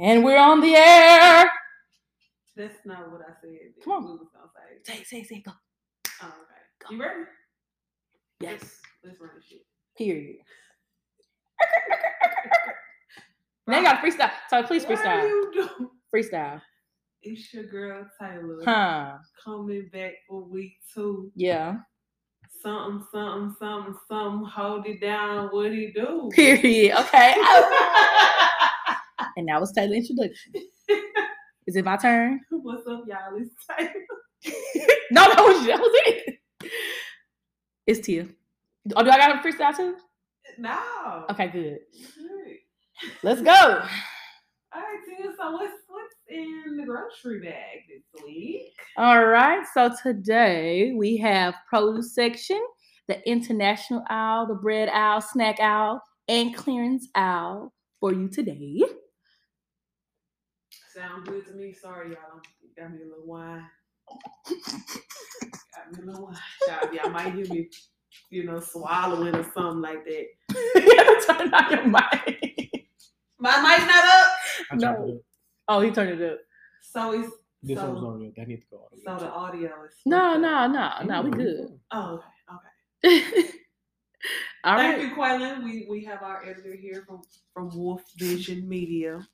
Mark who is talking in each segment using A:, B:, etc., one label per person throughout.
A: And we're on the air.
B: That's not what I said.
A: Come on.
B: We was gonna say.
A: Say, say, say, go.
B: Oh, okay. You ready?
A: Yes.
B: Let's run the shit.
A: Period. Now you got to freestyle. So please
B: What are you doing?
A: Freestyle.
B: It's your girl Taylor
A: Huh.
B: coming back for week two.
A: Yeah.
B: Something, something, something, something. Hold it down. What he do?
A: Period. Okay. Oh. And that was Taylor's introduction. Is it my turn?
B: What's up, y'all? It's Taylor.
A: no, that was that was it. It's Tia. Oh, do I got a freestyle too?
B: No.
A: Okay, good.
B: Good.
A: Let's go.
B: All right, Tia. So what's what's in the grocery bag this week?
A: All right. So today we have produce section, the international aisle, the bread aisle, snack aisle, and clearance aisle for you today.
B: Sound good to me. Sorry, y'all. Got me a little wine. Got me a little wine. Y'all, y'all might hear me, you know, swallowing or something like that.
A: you gotta turn on your mic.
B: My mic's not up.
C: I
A: No.
C: turned it up.
A: Oh, he turned it up.
B: So it's
C: This
B: So-
C: one's already up. That needs to go all the way.
B: so the audio is.
A: No, no, no, no. We good.
B: Oh, okay, okay.
A: All
B: Thank
A: right.
B: you, Quaylen. We we have our editor here from from Wolf Vision Media.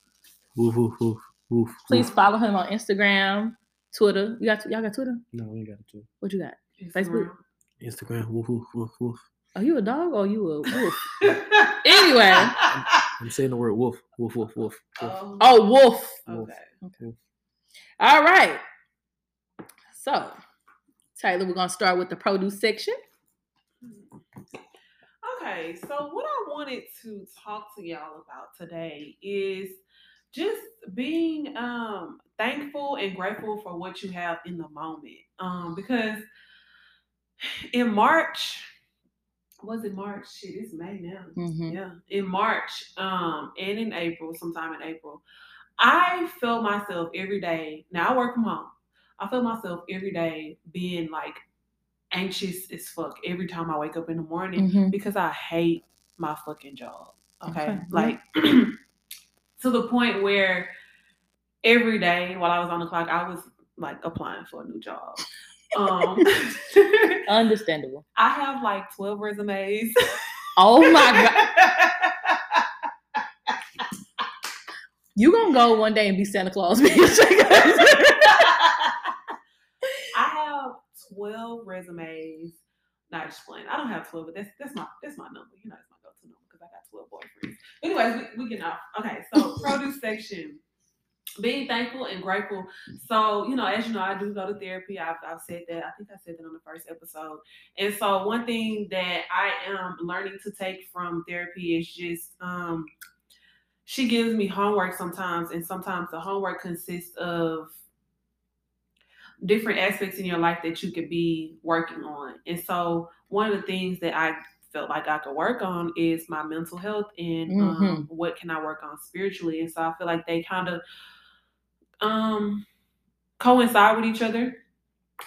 C: Woof, woof, woof, woof.
A: Please
C: woof.
A: follow him on Instagram, Twitter. You got y'all got Twitter?
C: No, we ain't got to.
A: What you got? Facebook.
C: Instagram. Woof, woof, woof, woof.
A: Are you a dog or you a wolf? Anyway.
C: I'm saying the word wolf. Woof, woof, woof. woof.
B: Oh,
A: Oh, wolf.
C: Wolf.
B: okay.
A: All right. So, Taylor, we're gonna start with the produce section.
B: Okay, so what I wanted to talk to y'all about today is just being um thankful and grateful for what you have in the moment. Um because in March was it March? Shit, it's May now.
A: Mm-hmm.
B: Yeah, in March um and in April, sometime in April, I felt myself every day. Now I work from home. I feel myself every day being like anxious as fuck every time I wake up in the morning
A: Mm-hmm.
B: because I hate my fucking job. Okay.
A: Okay.
B: Like to the point where every day while I was on the clock, I was like applying for a new job. Um
A: Understandable.
B: I have like 12 resumes.
A: Oh my god. You gonna go one day and be Santa Claus, bitch.
B: I have 12 resumes. Not just playing. I don't have 12, but that's that's my that's my number. You know, it's my number because I got 12 boyfriends. Anyways, we, we get off. Okay, so produce section. Being thankful and grateful. So, you know, as you know, I do go to therapy. I've, I've said that. I think I said that on the first episode. And so, one thing that I am learning to take from therapy is just um, she gives me homework sometimes, and sometimes the homework consists of different aspects in your life that you could be working on. And so, one of the things that I felt like I could work on is my mental health and um, what can I work on spiritually. And so, I feel like they kind of um, coincide with each other.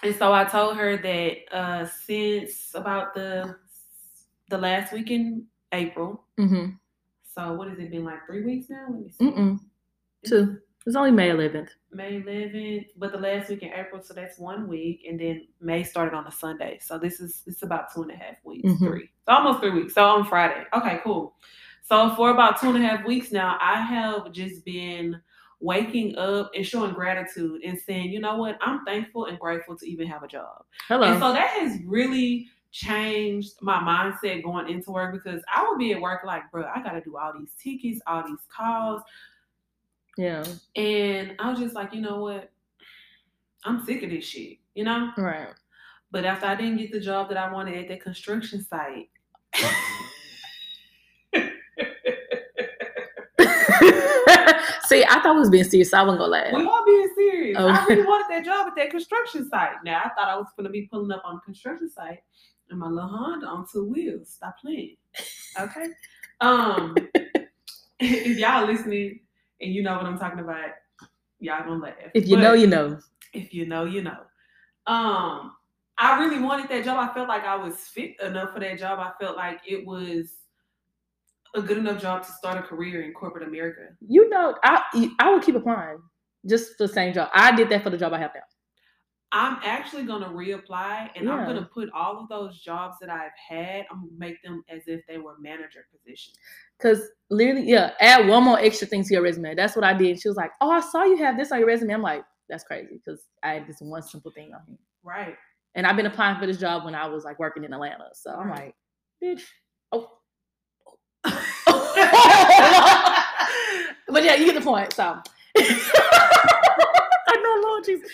B: And so, I told her that uh, since about the the last week in April.
A: mm-hmm.
B: So, what has it been like? Three weeks now. Let me see.
A: Mm-mm. Two. It's only May 11th.
B: May 11th, but the last week in April, so that's one week, and then May started on a Sunday. So this is it's about two and a half weeks,
A: Mhm.
B: three, so almost three weeks. So on Friday, okay, cool. So for about two and a half weeks now, I have just been waking up and showing gratitude and saying, you know what, I'm thankful and grateful to even have a job.
A: Hello.
B: And so that has really changed my mindset going into work because I would be at work like, bro, I got to do all these tickets, all these calls.
A: Yeah.
B: And I was just like, you know what? I'm sick of this shit, you know?
A: Right.
B: But after I didn't get the job that I wanted at that construction site,
A: See, I thought we was being serious. So I wasn't gonna laugh.
B: we are being serious. I really wanted that job at that construction site. Now I thought I was gonna be pulling up on the construction site and my little Honda on two wheels. Stop playing. Okay. Um if y'all listening and you know what I'm talking about, y'all gonna laugh.
A: If you
B: But-
A: know, you know.
B: if you know, you know. Um, I really wanted that job. I felt like I was fit enough for that job. I felt like it was a good enough job to start a career in corporate America?
A: You know, I I would keep applying just for the same job. I did that for the job I have now.
B: I'm actually gonna reapply and I'm gonna put all of those jobs that I've had, I'm gonna make them as if they were manager positions.
A: Cause literally, yeah, add one more extra thing to your resume. That's what I did. She was like, "Oh, I saw you have this on your resume." I'm like, "That's crazy," because I had this one simple thing on here,
B: Right.
A: and I've been applying for this job when I was like working in Atlanta. So I'm
B: Right.
A: like, "Bitch." Oh, but yeah, you get the point. So I know, Lord Jesus.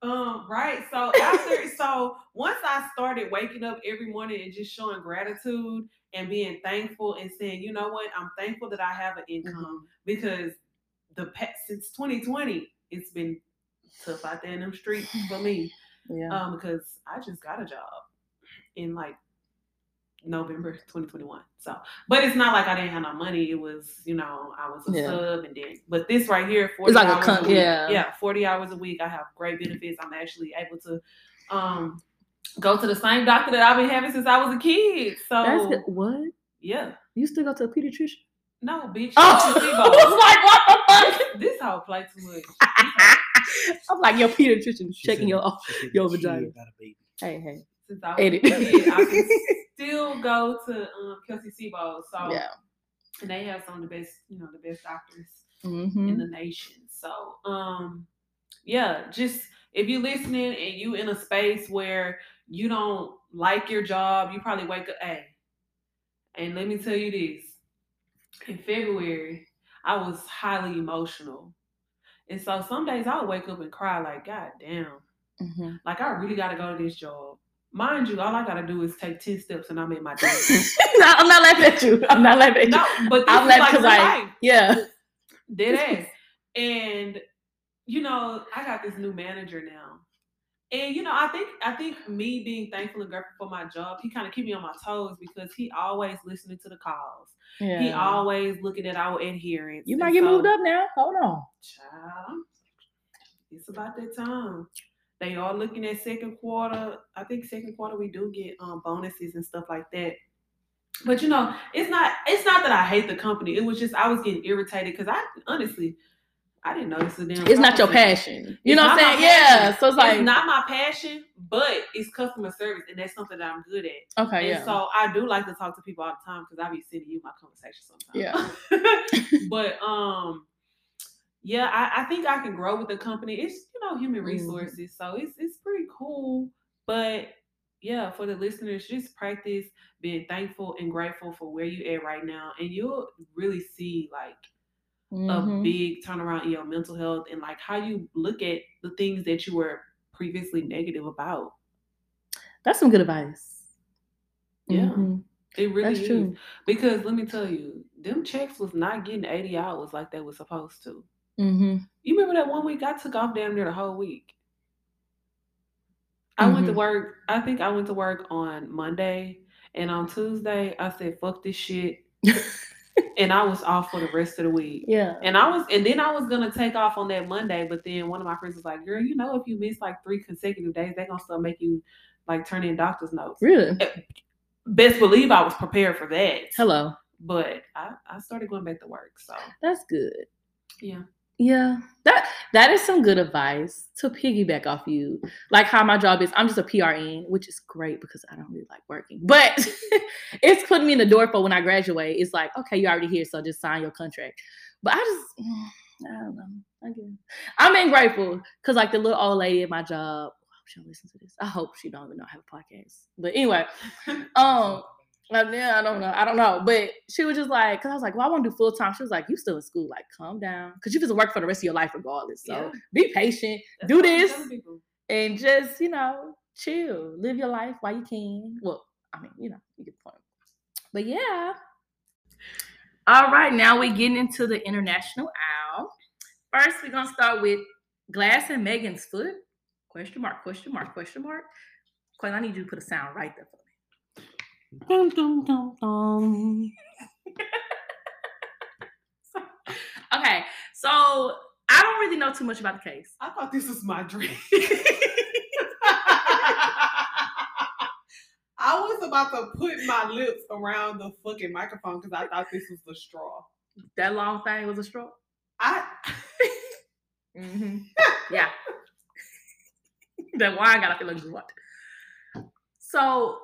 B: Um, right. So after so once I started waking up every morning and just showing gratitude and being thankful and saying, you know what, I'm thankful that I have an income because the past since 2020, it's been tough out there in them streets for me.
A: Yeah.
B: Um, because I just got a job in like November 2021. So, but it's not like I didn't have no money. It was, you know, I was a
A: Yeah.
B: sub and then, but this right here, 40
A: like a
B: hours
A: con-
B: week,
A: yeah.
B: yeah, 40 hours a week. I have great benefits. I'm actually able to, um, go to the same doctor that I've been having since I was a kid. So,
A: That's good. What?
B: yeah,
A: You still go to a pediatrician?
B: no, bitch.
A: Oh,
B: this is
A: I was like, what the fuck?
B: this whole play too much.
A: I'm like, your pediatrician
C: She
A: checking
C: said-
A: your.
C: she
A: your
C: she
A: vagina.
C: got a baby.
A: Hey, hey.
B: Since I was a kid, I can still go to um, Kelsey-Seybold. So,
A: yeah.
B: and they have some of the best, you know, the best doctors
A: Mm-hmm.
B: in the nation. So, um, yeah, just if you're listening and you in a space where you don't like your job, you probably wake up, hey, and let me tell you this: in February, I was highly emotional, and so some days I would wake up and cry, like, God damn,
A: Mm-hmm.
B: like I really got to go to this job. Mind you, all I gotta do is take ten steps and I'm in my day.
A: no, I'm not laughing at you. I'm not laughing at you.
B: no, but
A: I'm laughing
B: like
A: 'cause
B: real
A: I-. Yeah.
B: Dead ass. And you know, I got this new manager now. And you know, I think I think me being thankful and grateful for my job, he kind of keep me on my toes because he always listening to the calls.
A: Yeah.
B: He always looking at our adherence.
A: you
B: And
A: might get moved up now. Hold on.
B: Child, it's about that time. They are looking at second quarter. I think second quarter we do get um bonuses and stuff like that. But you know, it's not it's not that I hate the company. It was just I was getting irritated because I honestly I didn't know this was damn.
A: It's not your passion. You
B: It's
A: know what I'm saying? Yeah. So it's like,
B: it's not my passion, but it's customer service, and that's something that I'm good at.
A: okay,
B: And
A: yeah.
B: so I do like to talk to people all the time because I be sending you my conversation sometimes.
A: Yeah.
B: but um, yeah, I, I think I can grow with the company. It's you know human
A: Mhm.
B: resources, so it's it's pretty cool. But yeah, for the listeners, just practice being thankful and grateful for where you at right now, and you'll really see like a
A: Mhm.
B: big turnaround in your mental health and like how you look at the things that you were previously negative about.
A: That's some good advice.
B: Yeah.
A: Mhm.
B: It really
A: That's
B: is.
A: true.
B: Because let me tell you, them checks was not getting 80 hours like they were supposed to.
A: Mm-hmm.
B: You remember that one week I took off damn near the whole week. I went to
A: Mhm.
B: work, I think I went to work on Monday and on Tuesday I said fuck this shit and I was off for the rest of the week.
A: Yeah.
B: And I was, and then I was gonna take off on that Monday, but then one of my friends was like, "Girl, you know, if you miss like three consecutive days, they're gonna still make you like turn in doctor's notes."
A: Really?
B: Best believe I was prepared for that.
A: Hello.
B: but I, I started going back to work. So
A: That's good.
B: yeah,
A: Yeah, that that is some good advice to piggyback off you. Like how my job is, I'm just a PRN, which is great because I don't really like working. But it's putting me in the door for when I graduate. It's like, okay, you're already here, so just sign your contract. But I just, I don't know. I guess I'm being grateful because like the little old lady at my job. I hope she don't listen to this. I hope she don't even know I have a podcast. But anyway, um, like, yeah, I don't know. I don't know. But she was just like, because I was like, well, I want to do full time. She was like, you still in school. Like, calm down. Because you just work for the rest of your life regardless. So
B: Yeah.
A: be patient
B: That's
A: Do this. and just, you know, chill. Live your life while you can. Well, I mean, you know, you get the point. But yeah. All right, now we're getting into the international owl. First, we're gonna start with Glass and Megan's foot. Question mark, question mark, question mark. Quinn, I need you to put a sound right there.
C: Dum, dum, dum, dum.
A: Okay, so I don't really know too much about the case.
B: I thought this was my dream. I was about to put my lips around the fucking microphone because I thought this was the straw.
A: That long thing was a straw.
B: I
A: Mm-hmm. yeah. that wine got to feel like what? So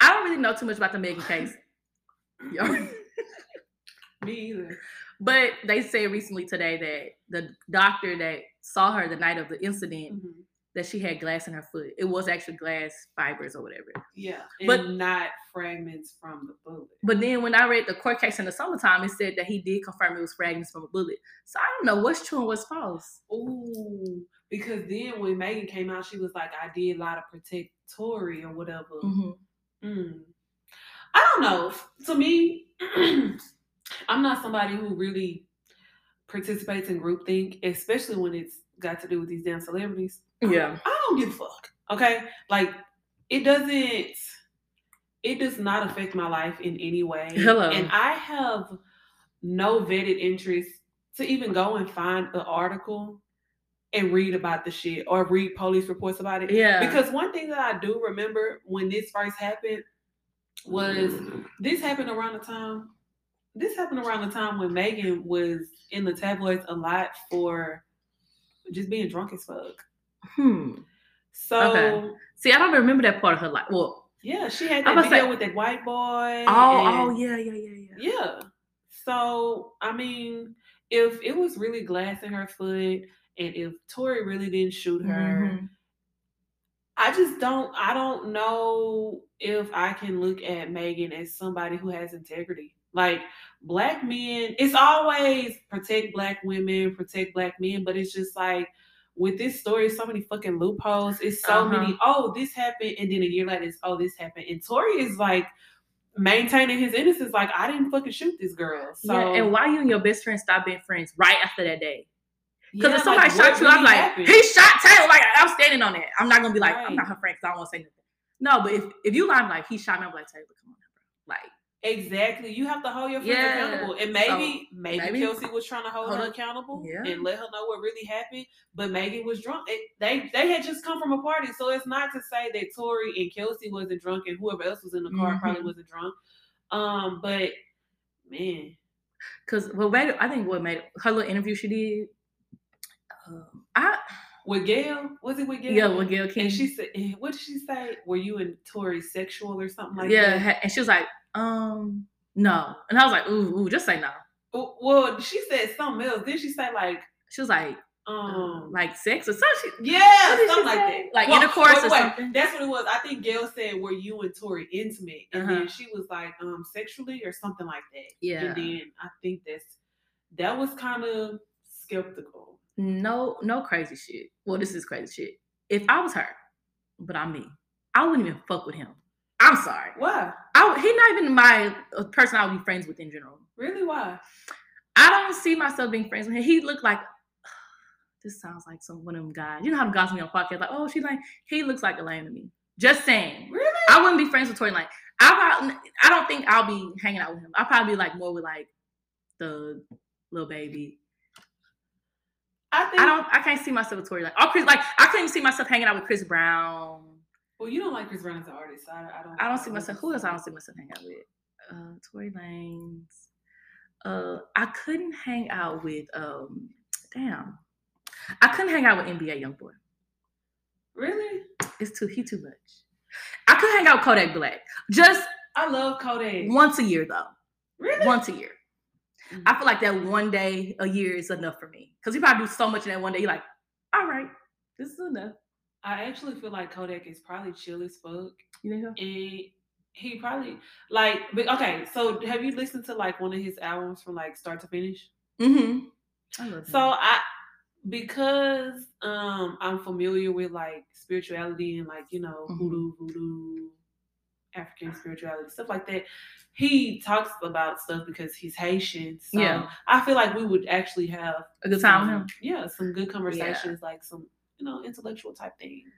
A: I don't really know too much about the Megan case.
B: Me either.
A: but they said recently today that the doctor that saw her the night of the incident
B: Mhm.
A: That she had glass in her foot. It was actually glass fibers or whatever.
B: Yeah, and
A: But-
B: not fragments from the bullet.
A: But then when I read the court case in the summertime, it said that he did confirm it was fragments from a bullet. So I don't know what's true and what's false.
B: Ooh, because then when Megan came out, she was like, "I did a lot of protect Tory or whatever."
A: Mm-hmm.
B: Mm. I don't know. To me, I'm not somebody who really participates in groupthink, especially when it's got to do with these damn celebrities.
A: Yeah.
B: I don't give a fuck. Okay, like it doesn't. It does not affect my life in any way.
A: Hello.
B: And I have no vetted interest to even go and find the article and read about the shit or read police reports about it.
A: Yeah.
B: Because one thing that I do remember when this first happened was this happened around the time. This happened around the time when Megan was in the tabloids a lot for just being drunk as fuck.
A: Hmm.
B: So
A: Okay. See, I don't remember that part of her life. Well,
B: yeah, she had that video
A: like-
B: with that white boy.
A: oh,
B: and-
A: oh, yeah, yeah, yeah, yeah.
B: yeah. So I mean, if it was really glass in her foot, and if Tory really didn't shoot her,
A: Mhm.
B: I just don't I don't know if I can look at Megan as somebody who has integrity. Like black men, it's always protect black women, protect black men, but it's just like with this story, so many fucking loopholes. It's so
A: Uh-huh.
B: many, oh, this happened, and then a year later, it's oh, this happened. And Tory is like maintaining his innocence, like I didn't fucking shoot this girl. So
A: yeah, and why you and your best friend stop being friends right after that day? Because
B: Yeah,
A: if somebody
B: like,
A: shot you, I'm like,
B: happened?
A: he shot Taylor. Like I'm standing on that. I'm not gonna be like, I'm not her friend because I don't want to say nothing. No, but if if you lie, I'm like, he shot me. I'm like, Taylor, come on, bro. Like,
B: Exactly. You have to hold your friends
A: Yeah.
B: accountable. And maybe maybe,
A: maybe-
B: Kelsey was trying to hold,
A: Hold
B: her accountable
A: Yeah.
B: and let her know what really happened. But Megan was drunk. It, they they had just come from a party. So it's not to say that Tory and Kelsey wasn't drunk and whoever else was in the car probably
A: Mhm.
B: wasn't drunk. Um, but man,
A: Because what made it, I think what made it, her little interview she did. Um, I
B: with Gayle, was it with Gayle?
A: yeah, with Gayle King.
B: And she said, eh, what did she say? Were you and Tory sexual or something like
A: yeah,
B: that?
A: Yeah, and she was like, um, no, and I was like, ooh, ooh, just say no.
B: Well- Well, she said something else. Then she said like,
A: She was like,
B: um,
A: like sex or something.
B: Yeah,
A: What did she
B: something like
A: say?
B: that.
A: Like intercourse or something?
B: That's what it was. I think Gayle said, "Were you and Tory intimate?" And
A: Uh-huh.
B: then she was like, "Um, sexually or something like that."
A: Yeah.
B: And then I think that's that was kind of skeptical.
A: No, no crazy shit. Well, this is crazy shit. If I was her, but I'm me, I wouldn't even fuck with him. I'm sorry.
B: Why?
A: I, would- he not even my person I would be friends with in general.
B: Really? Why?
A: I don't see myself being friends with him. He looked like this sounds like some one of them guys. You know how the guys me on podcast like, oh, she's like he looks like a lame to me. Just saying.
B: Really?
A: I wouldn't be friends with Tory Lanez. I probably, I don't think I'll be hanging out with him. I'll probably be like more with like the little baby.
B: I think.
A: I don't. I can't see myself with Tory Lanez. Chris, like I couldn't see myself hanging out with Chris Brown.
B: Well, you don't like Chris Brown as an artist. So I, I don't.
A: I don't see myself. Who else I don't see myself hanging out with? Uh, Tory Lanez. Uh, I couldn't hang out with. Um, damn, I couldn't hang out with NBA YoungBoy.
B: Really?
A: It's too. He too much. I could hang out with Kodak Black. Just
B: I love Kodak.
A: once a year though.
B: Really?
A: Once a year. I feel like that one day a year is enough for me. Cause he probably do so much in that one day. You're like, all right, this is enough.
B: I actually feel like Kodak is probably chill as fuck.
A: You think so?
B: and he probably like but okay so have you listened to like one of his albums from like start to finish
A: Mm-hmm. I love
B: so i because um i'm familiar with like spirituality and like you know
A: Mhm.
B: hoodoo voodoo african spirituality stuff like that he talks about stuff because he's haitian so
A: Yeah.
B: i feel like we would actually have
A: a good time with
B: some-
A: him.
B: yeah some good conversations like some you know intellectual type things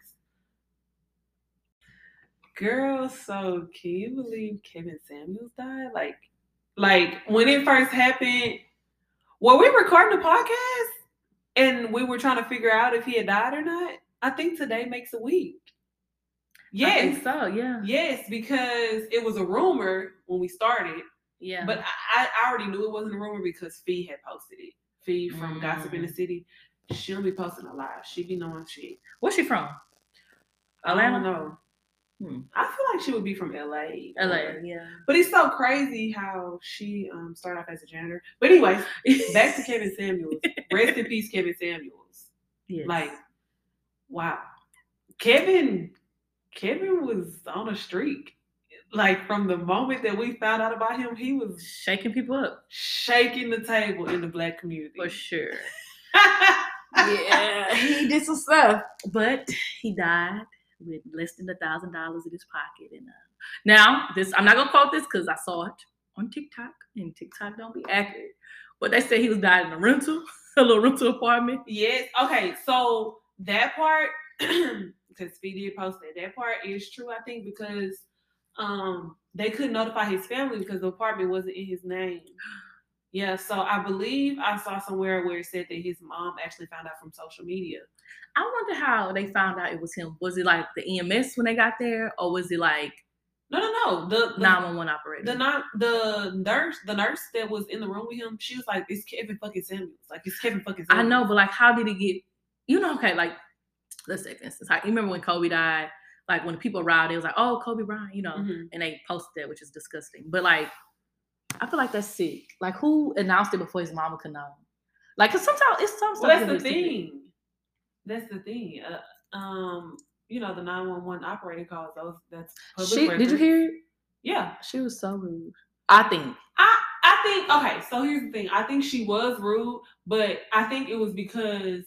B: Girl, so can you believe Kevin Samuels died? Like, like when it first happened, were we recording the podcast and we were trying to figure out if he had died or not? I think today makes a week. Yes,
A: think so. Yeah.
B: yes, because it was a rumor when we started,
A: Yeah.
B: but I, I already knew it wasn't a rumor because Fee had posted it. Fee from Gossip in the
A: Mm.
B: City. She don't be posting a lot. She be knowing shit.
A: Where's she from?
B: I don't
A: Atlanta?
B: know.
A: Hmm.
B: I feel like she would be from LA.
A: LA.
B: or-
A: Yeah.
B: But it's so crazy how she um started off as a janitor. But anyways, back to Kevin Samuels. Rest in peace, Kevin Samuels.
A: Yes.
B: Like, wow. Kevin, Kevin was on a streak. Like from the moment that we found out about him, he was
A: shaking people up
B: shaking the table in the black community.
A: for sure. yeah, he did some stuff, but he died with less than a thousand dollars in his pocket. And uh, now, this I'm not gonna quote this because I saw it on TikTok, and TikTok don't be accurate. But they say he was died in a rental, a little rental apartment.
B: Yes. Okay. So that part, because Speedy did post that, that part is true. I think because um they couldn't notify his family because the apartment wasn't in his name. Yeah. So I believe I saw somewhere where it said that his mom actually found out from social media.
A: I wonder how they found out it was him. Was it like the EMS when they got there, or was it like
B: No, no, no. The the,
A: 911 operator?
B: the not the nurse, the nurse that was in the room with him, she was like, "It's Kevin fucking Samuels. Like it's Kevin fucking."
A: I know, but like, how did he get? You know, okay, like, let's say for instance, like, you remember when Kobe died? Like when people arrived, it was like, oh, Kobe Bryant, you know,
B: Mhm.
A: and they posted that, which is disgusting. But like, I feel like that's sick. Like, who announced it before his mama could know? Like, cause sometimes it's some
B: Well,
A: stuff
B: that's the thing. That's the thing. Uh, um, you know, the nine one one operator calls those. That's public
A: She, did you hear it?
B: Yeah,
A: She was so rude. I think.
B: I I think okay. So here's the thing. I think she was rude, but I think it was because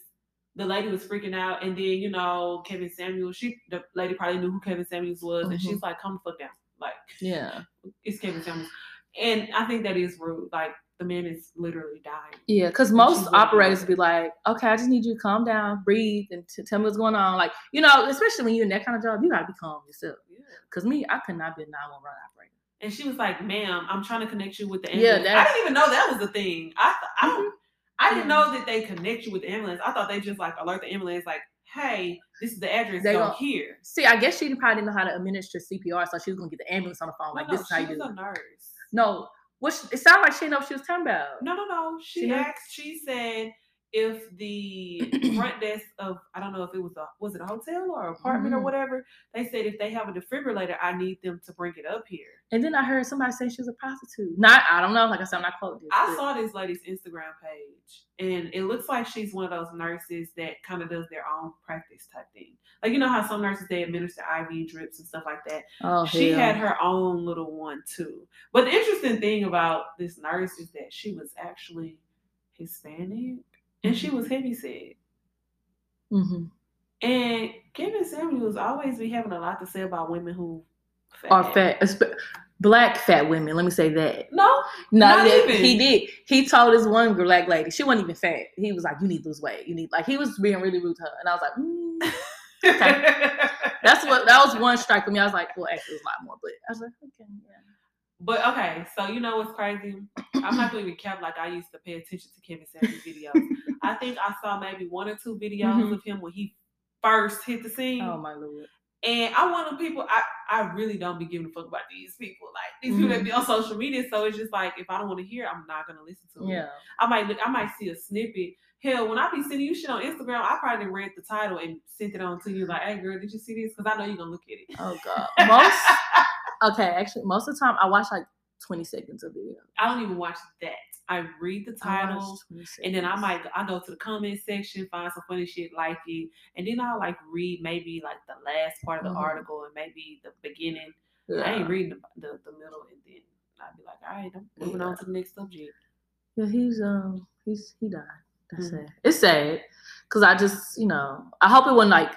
B: the lady was freaking out, and then you know Kevin Samuels. She the lady probably knew who Kevin Samuels was, and she's like, "Come fuck down." Like
A: Yeah.
B: it's Kevin Samuels, and I think that is rude. Like the man is literally dying.
A: Yeah, because most operators be like, okay, I just need you to calm down, breathe, and t- tell me what's going on. Like, you know, especially when you're in that kind of job, you gotta be calm yourself. Because me, I could not be a 911 operator.
B: And she was like, "Ma'am, I'm trying to connect you with the ambulance.
A: Yeah,
B: ambulance." I didn't even know that was the thing. I I don't. Mm-hmm. I didn't know that they connect you with the ambulance. I thought they just like alert the ambulance, like, "Hey, this is the address.
A: They
B: go here."
A: See, I guess she probably didn't know how to administer CPR, so she was gonna get the ambulance on the phone.
B: No,
A: Like,
B: no,
A: this is how you do
B: a
A: it.
B: nurse.
A: No, what she, it sounded like she didn't know what she was talking about.
B: No, no, no. She,
A: She knew?
B: asked. She said if the front desk of I don't know if it was a was it a hotel or apartment or
A: Mhm.
B: whatever. They said if they have a defibrillator, I need them to bring it up here.
A: And then I heard somebody say she was a prostitute. Not, I don't know. Like I said, I'm not quoting this.
B: I
A: but-
B: saw this lady's Instagram page, and it looks like she's one of those nurses that kind of does their own practice type thing. Like you know how some nurses they administer IV drips and stuff like that.
A: Oh,
B: she
A: hell.
B: had her own little one too. But the interesting thing about this nurse is that she was actually Hispanic and she was heavy set.
A: Mhm.
B: And Kevin Samuels always be having a lot to say about women who
A: are fat, black fat women. Let me say that.
B: No,
A: No,
B: Not even.
A: he did. He told this one black lady, she wasn't even fat. He was like, "You need to lose weight. You need like." He was being really rude to her, and I was like, mm. "That's what that was one strike for me." I was like, "Well, actually, it was a lot more," but I was like, "Okay, yeah."
B: But okay, so you know what's crazy? I'm not gonna even cap like I used to pay attention to Kevin Samuels videos. I think I saw maybe one or two videos
A: Mhm.
B: of him when he first hit the scene.
A: Oh my lord.
B: And I want them people. I I really don't be giving a fuck about these people. Like these people that be on social media. So it's just like if I don't want to hear, I'm not gonna listen to it.
A: Yeah.
B: I might look. I might see a snippet. Hell, when I be sending you shit on Instagram, I probably read the title and sent it on to you. Like, hey girl, did you see this? Because I know you're gonna look at it.
A: Oh god. Most. Okay, actually, most of the time I watch like 20 seconds of video.
B: I don't even watch that. I read the title. And then I might I go to the comment section, find some funny shit, like it, and then I'll like read maybe like the last part of the
A: Mhm.
B: article and maybe the beginning. I
A: Yeah.
B: ain't reading the, the, the middle, and then I'd be like, all right, I'm moving on to the next subject.
A: Yeah, he's um he's he died. That's
B: Mhm.
A: sad. It's sad because I just you know I hope it wasn't like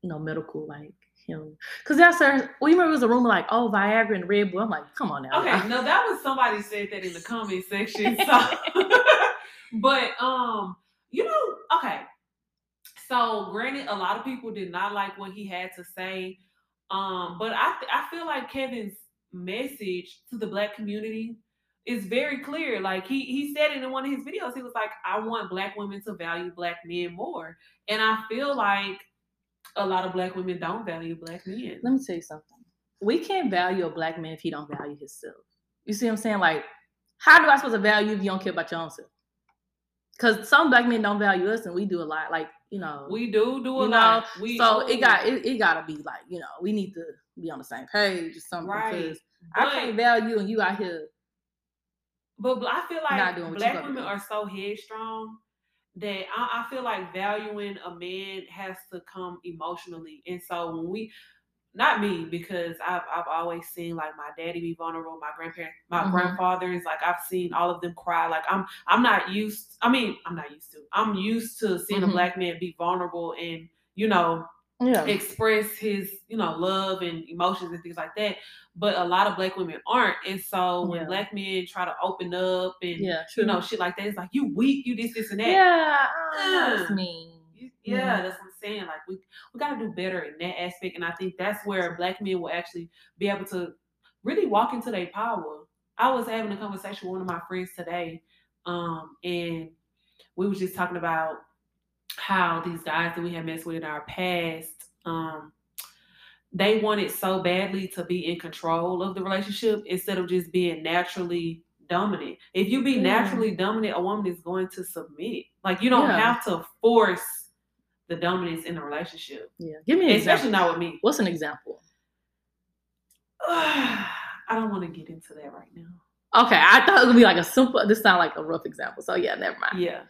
A: you know medical like him because that's well you remember it was a rumor like oh Viagra and Red Bull. I'm like come on now.
B: Okay, no, that was somebody said that in the comment section. So, but um, you know, okay. So, granted, a lot of people did not like what he had to say. Um, but I th- I feel like Kevin's message to the black community is very clear. Like he he said it in one of his videos, he was like, "I want black women to value black men more," and I feel like a lot of black women don't value black men.
A: Let me tell you something. We can't value a black man if he don't value himself. You see what I'm saying? Like, how do I supposed to value if you don't care about your own self? Because some black men don't value us, and we do a lot. Like, you know,
B: We do do a lot. We
A: so
B: do.
A: it got it, it gotta be like, you know, we need to be on the same page or something.
B: Right.
A: Because I can't value you and you out here.
B: But I feel like black women are so headstrong that I, I feel like valuing a man has to come emotionally. And so when we, not me, because I've I've always seen like my daddy be vulnerable, my grandparents, my
A: Mhm.
B: grandfathers, like I've seen all of them cry. Like I'm I'm not used. I mean, I'm not used to. I'm used to seeing a
A: Mhm.
B: black man be vulnerable and you know
A: Yeah.
B: express his you know love and emotions and things like that but a lot of black women aren't and so when
A: Yeah.
B: black men try to open up and
A: yeah.
B: you know shit like that it's like you weak you this this and that
A: Yeah. Oh, that's mean.
B: You- yeah, that's what I'm saying. Like we we gotta do better in that aspect, and I think that's where black men will actually be able to really walk into their power. I was having a conversation with one of my friends today, um, and we was just talking about how these guys that we had messed with in our past, um, they wanted so badly to be in control of the relationship instead of just being naturally dominant. If you be
A: Yeah.
B: naturally dominant, a woman is going to submit. Like you don't
A: Yeah.
B: have to force the dominance in a relationship,
A: Yeah. Give me an
B: especially
A: example.
B: not with me.
A: What's an example?
B: I don't want to get into that right now.
A: Okay, I thought it would be like a simple. This sound like a rough example. So yeah, never mind.
B: Yeah.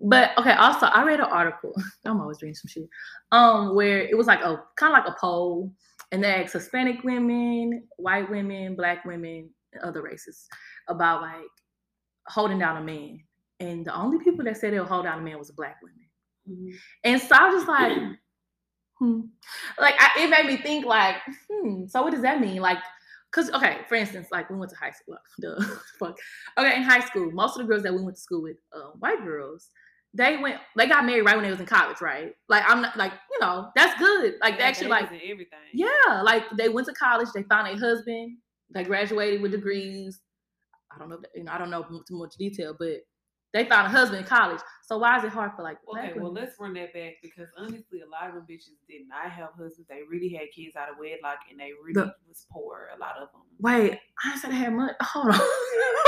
A: But okay, also I read an article. I'm always reading some shit. Um, where it was like a kind of like a poll, and they asked Hispanic women, white women, black women, other races about like holding down a man. And the only people that said they'll hold down a man was black women.
B: Mhm.
A: And so I was just like, hmm. Like I, it made me think like, hmm. So what does that mean? Like, cause okay, for instance, like we went to high school. Duh, fuck. Okay, in high school, most of the girls that we went to school with, uh, white girls, they went, they got married right when they was in college, right? Like I'm not like, you know, that's good. Like they actually like,
B: everything.
A: yeah, like they went to college, they found a husband, they graduated with degrees. I don't know, you know, I don't know too much detail, but they found a husband in college. So why is it hard for like
B: Okay, well let's run that back because honestly, a lot of them bitches did not have husbands. They really had kids out of wedlock, and they really
A: The-
B: was poor. A lot of them.
A: Wait, I said I had money. Hold on.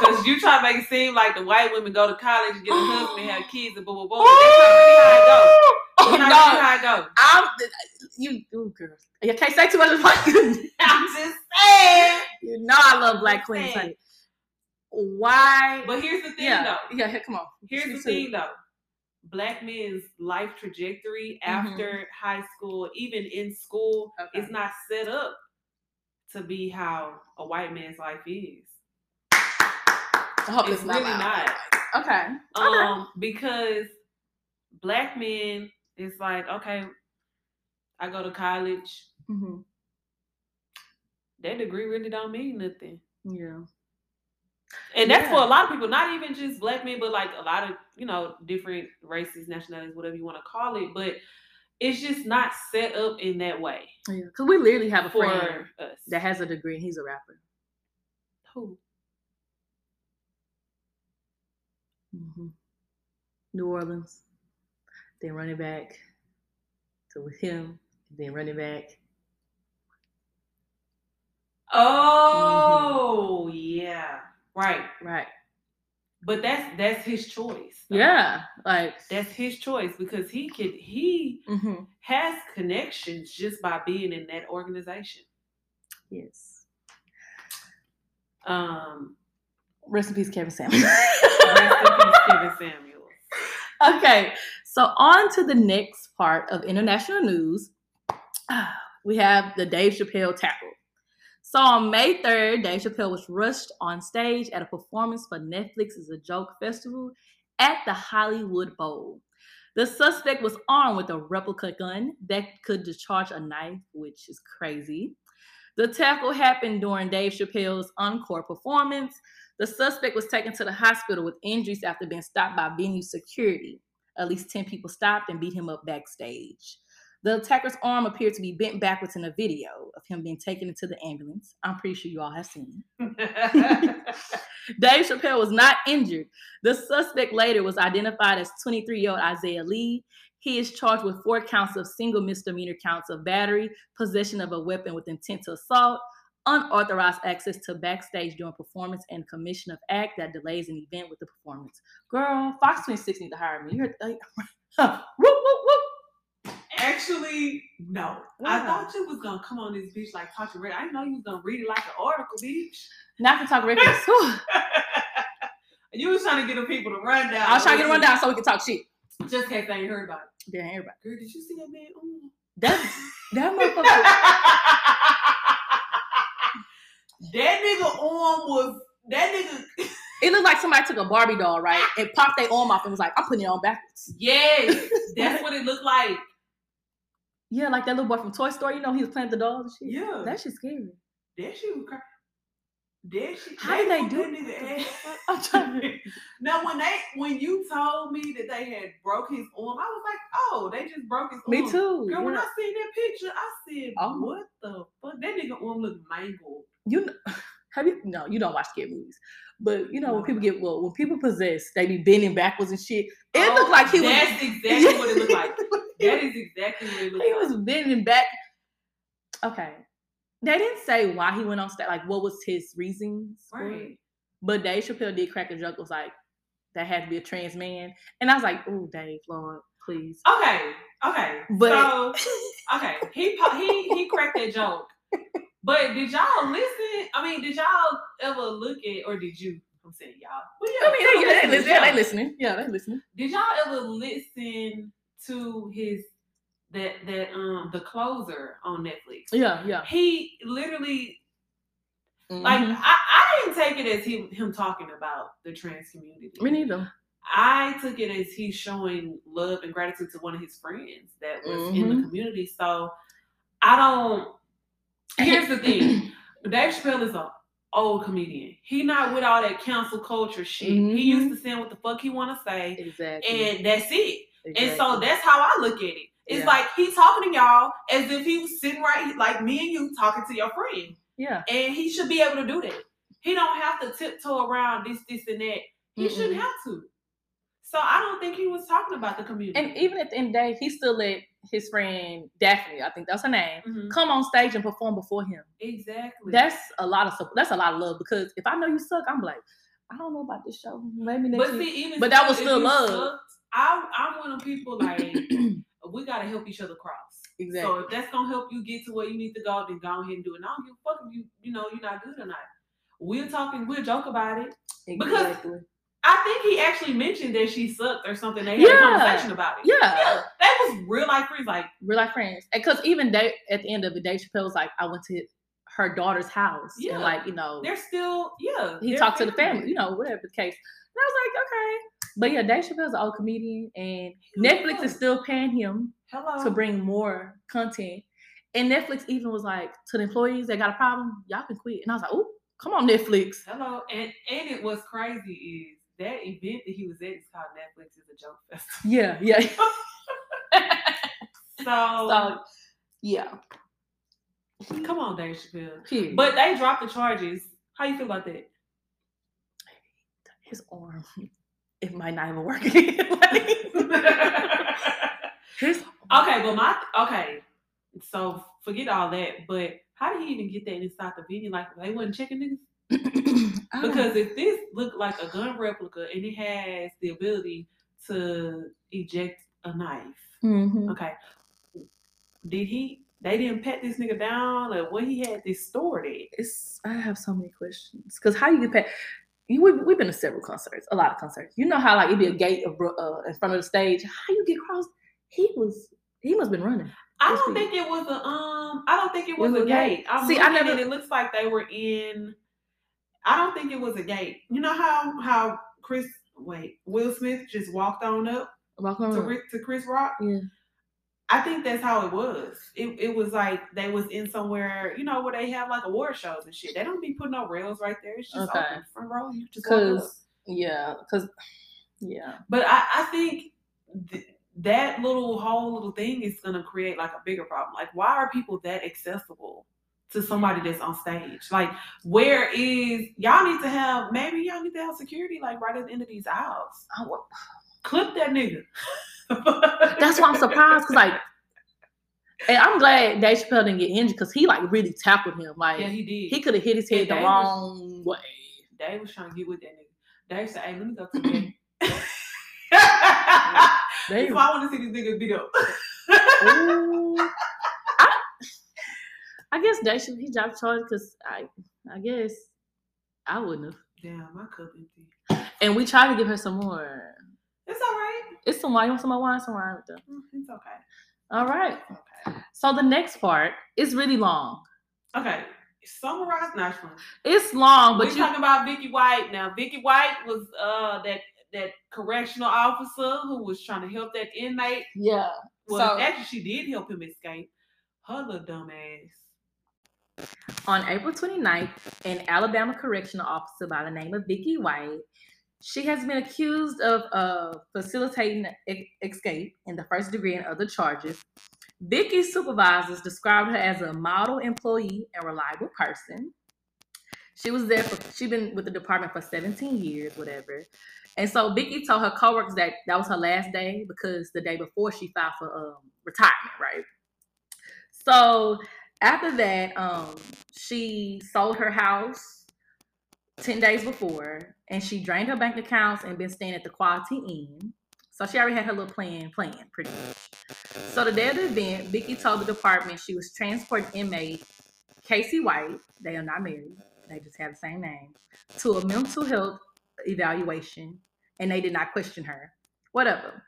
B: Because you try to make it seem like the white women go to college and get a husband and have kids and blah blah blah. That's not really
A: Oh,
B: how it goes. That's not
A: no.
B: really how it goes.
A: I'm you, ooh, girl. You can't say too much about you.
B: I'm just saying.
A: You know I love Black Queens. honey. Why?
B: But here's the thing,
A: yeah,
B: though.
A: yeah. here, Come on.
B: Here's the
A: too.
B: thing, though. Black men's life trajectory
A: Mhm.
B: after high school, even in school,
A: Okay.
B: is not set up to be how a white man's life is.
A: I hope
B: It's really not.
A: Okay.
B: Um, because black men, it's like, okay, I go to college.
A: hmm
B: That degree really don't mean nothing.
A: Yeah.
B: And that's for a lot of people, not even just black men, but like a lot of, you know, different races, nationalities, whatever you want to call it. But it's just not set up in that way
A: Yeah. Because we literally have a friend
B: us.
A: that has a degree and he's a rapper.
B: Who?
A: Hmm New Orleans. Then running back to with him. Then running back.
B: Oh, yeah. Right.
A: Right.
B: But that's that's his choice.
A: Yeah. Like.
B: That's his choice because he could he
A: hmm
B: has connections just by being in that organization.
A: Yes.
B: Um
A: Rest in peace, Kevin Samuels.
B: rest in peace, Kevin Samuels.
A: okay, so on to the next part of international news. We have the Dave Chappelle tackle. So on May 3rd, Dave Chappelle was rushed on stage at a performance for Netflix Is A Joke Festival at the Hollywood Bowl. The suspect was armed with a replica gun that could discharge a knife, which is crazy. The tackle happened during Dave Chappelle's encore performance. The suspect was taken to the hospital with injuries after being stopped by venue security. At least 10 people stopped and beat him up backstage. The attacker's arm appeared to be bent backwards in a video of him being taken into the ambulance. I'm pretty sure you all have seen it. Dave Chappelle was not injured. The suspect later was identified as 23 year old Isaiah Lee. He is charged with four counts of single misdemeanor counts of battery, possession of a weapon with intent to assault, unauthorized access to backstage during performance, and commission of act that delays an event with the performance. Girl, Fox 26 need to hire me. You heard, uh, whoop, whoop, whoop.
B: Actually, no. I thought you was gonna come on this bitch like talking red. I didn't know you was gonna read it like an article, bitch.
A: Not to talk records.
B: You was trying to get the people to run down.
A: I was trying to get a rundown so we can talk shit.
B: Just in case they ain't heard about it.
A: Damn, everybody.
B: Girl, did you see that man? Ooh.
A: That, that motherfucker.
B: that nigga arm was that nigga.
A: It looked like somebody took a Barbie doll, right? And popped their arm off and was like, I'm putting it on backwards.
B: Yes, that's what it looked like.
A: Yeah, like that little boy from Toy Story, you know, he was playing with the dolls and shit.
B: Yeah,
A: That shit's scary.
B: that shit was crazy. That shit.
A: How did they do
B: that nigga
A: it?
B: ass.
A: I'm trying to-
B: now when they when you told me that they had broke his arm, I was like, oh, they just broke his
A: Me
B: arm.
A: Me too.
B: Girl, when. I seen that picture, I said,
A: Oh.
B: what the fuck? That nigga arm looked mangled.
A: You kn- have you no, you don't watch scary movies. But you know, when people get well, when people possess, they be bending backwards and shit. It
B: Oh,
A: looked like he was
B: That's exactly what it looked like. That is exactly what it looked
A: he
B: like.
A: was bending back. Okay. They didn't say why he went on stage, like what was his reasons. for.
B: Right.
A: But Dave Chappelle did crack a joke, was like, that had to be a trans man. And I was like, oh, Dave, Lord, please.
B: Okay, okay.
A: But
B: so okay, he he he cracked that joke. But did y'all listen? I mean, did y'all ever look at, or did you? I'm saying y'all. Well, yeah,
A: I mean, they, listen, yeah, they listening. Yeah, they listening.
B: Did y'all ever listen to his that that um the closer on Netflix?
A: Yeah, yeah.
B: He literally like
A: Mhm.
B: I, I didn't take it as him him talking about the trans community.
A: me neither.
B: I took it as he's showing love and gratitude to one of his friends that was in the
A: Mhm.
B: community. So I don't. Here's the thing: Dave Chappelle is a old comedian. He not with all that cancel culture shit. He
A: Mhm.
B: used to saying what the fuck he want to say,
A: Exactly.
B: and that's it. And so that's how I look at it. It's
A: Yeah.
B: like he talking to y'all as if he was sitting right, like me and you talking to your friend,
A: yeah.
B: and he should be able to do that. He don't have to tiptoe around this, this, and that. He
A: Mm-mm.
B: shouldn't have to. So I don't think he was talking about the community.
A: And even at the end of the day, he still let his friend Daphne, I think that's her name,
B: Mhm.
A: come on stage and perform before him.
B: exactly.
A: That's a lot of support. That's a lot of love because if I know you suck, I'm like, I don't know about this show. Maybe next
B: but
A: year.
B: see, even
A: But that was still love.
B: sucked, I I'm one of people like we gotta help each other cross.
A: exactly.
B: So if that's gonna help you get to where you need to go, then go ahead and do it. And I don't give a fuck if you you know you're not good or not. We're talking, we'll joke about it. because-
A: exactly.
B: I think he actually mentioned that she sucked or something. They had
A: Yeah.
B: a conversation about it.
A: Yeah.
B: yeah, that was real life friends. Like
A: Real life friends. Because even Dave, at the end of it, Dave Chappelle was like, I went to her daughter's house.
B: Yeah.
A: And like, you know,
B: they're still yeah.
A: he talked to the family, you know, whatever the case. And I was like, okay. But yeah, Dave Chappelle's an old comedian and Netflix is still paying him
B: Hello.
A: to bring more content. And Netflix even was like, to the employees that got a problem, y'all can quit. And I was like, oh, come on, Netflix.
B: Hello, and and it was crazy is that event that he was at is called Netflix is a joke festival.
A: Yeah, yeah.
B: So,
A: so yeah.
B: come on, Dave Chappelle. But they dropped the charges. How you feel about that?
A: his arm, it might not even work again. His
B: okay, but my okay. So forget all that. But how did he even get that inside the venue? Like they wasn't checking niggas?
A: I
B: Because if this looked like a gun replica and it has the ability to eject a knife,
A: Mhm.
B: okay, did he? They didn't pat this nigga down, or what he had this stored at?
A: it's I have so many questions because how you get past. You, we, we've been to several concerts, a lot of concerts. You know how like it'd be a gate of, uh, in front of the stage. How you get crossed? He was he must have been running.
B: I don't think it was a um. I don't think it was
A: was
B: a
A: a gate?
B: gate. I'm
A: See, I never.
B: It looks like they were in. I don't think it was a gate. You know how how Chris wait Will Smith just walked on up
A: Walking
B: to
A: around.
B: Rick, to Chris Rock.
A: Yeah.
B: I think that's how it was. It it was like they was in somewhere, you know, where they have like award shows and shit. They don't be putting no rails right there. It's just
A: Okay.
B: open front row. You just.
A: Because yeah, because yeah,
B: But I, I think th- that little whole little thing is gonna create like a bigger problem. Like, why are people that accessible to somebody that's on stage? Like, where is y'all need to have maybe y'all need to have security like right at the end of these aisles.
A: Oh,
B: Clip that nigga.
A: That's why I'm surprised because like, and I'm glad Dave Chappelle didn't get injured because he like really tackled him. Like
B: Yeah, he did.
A: he could have hit his head
B: Yeah,
A: the wrong way.
B: Dave was trying to get with that nigga. Dave said, "Hey, let me go to bed."
A: Dave,
B: If I want to see this nigga beat up.
A: I, guess Dave should he dropped charge because I I guess I wouldn't have.
B: Damn, my cup empty.
A: And we tried to give her some more.
B: It's all right.
A: It's some wine. You want some more wine? Some wine with them.
B: Mm, It's okay.
A: All right.
B: Okay.
A: So the next part is really long.
B: Okay. Summarize Nashville.
A: It's long,
B: We're
A: but you
B: talking about Vicky White now. Vicky White was uh that that correctional officer who was trying to help that inmate.
A: yeah.
B: Well,
A: So-
B: actually, she did help him escape. Her little dumb ass.
A: On April 29th, an Alabama correctional officer by the name of Vicky White, she has been accused of uh, facilitating e- escape in the first degree and other charges. Vicky's supervisors described her as a model employee and reliable person. She was there for she'd been with the department for 17 years, whatever. And so Vicky told her coworkers that that was her last day because the day before she filed for um, retirement, right? So after that, um, she sold her house 10 days before and she drained her bank accounts and been staying at the Quality Inn. So she already had her little plan planned pretty much. So the day of the event, Vicky told the department she was transporting inmate Casey White, they are not married, they just have the same name, to a mental health evaluation and they did not question her. Whatever.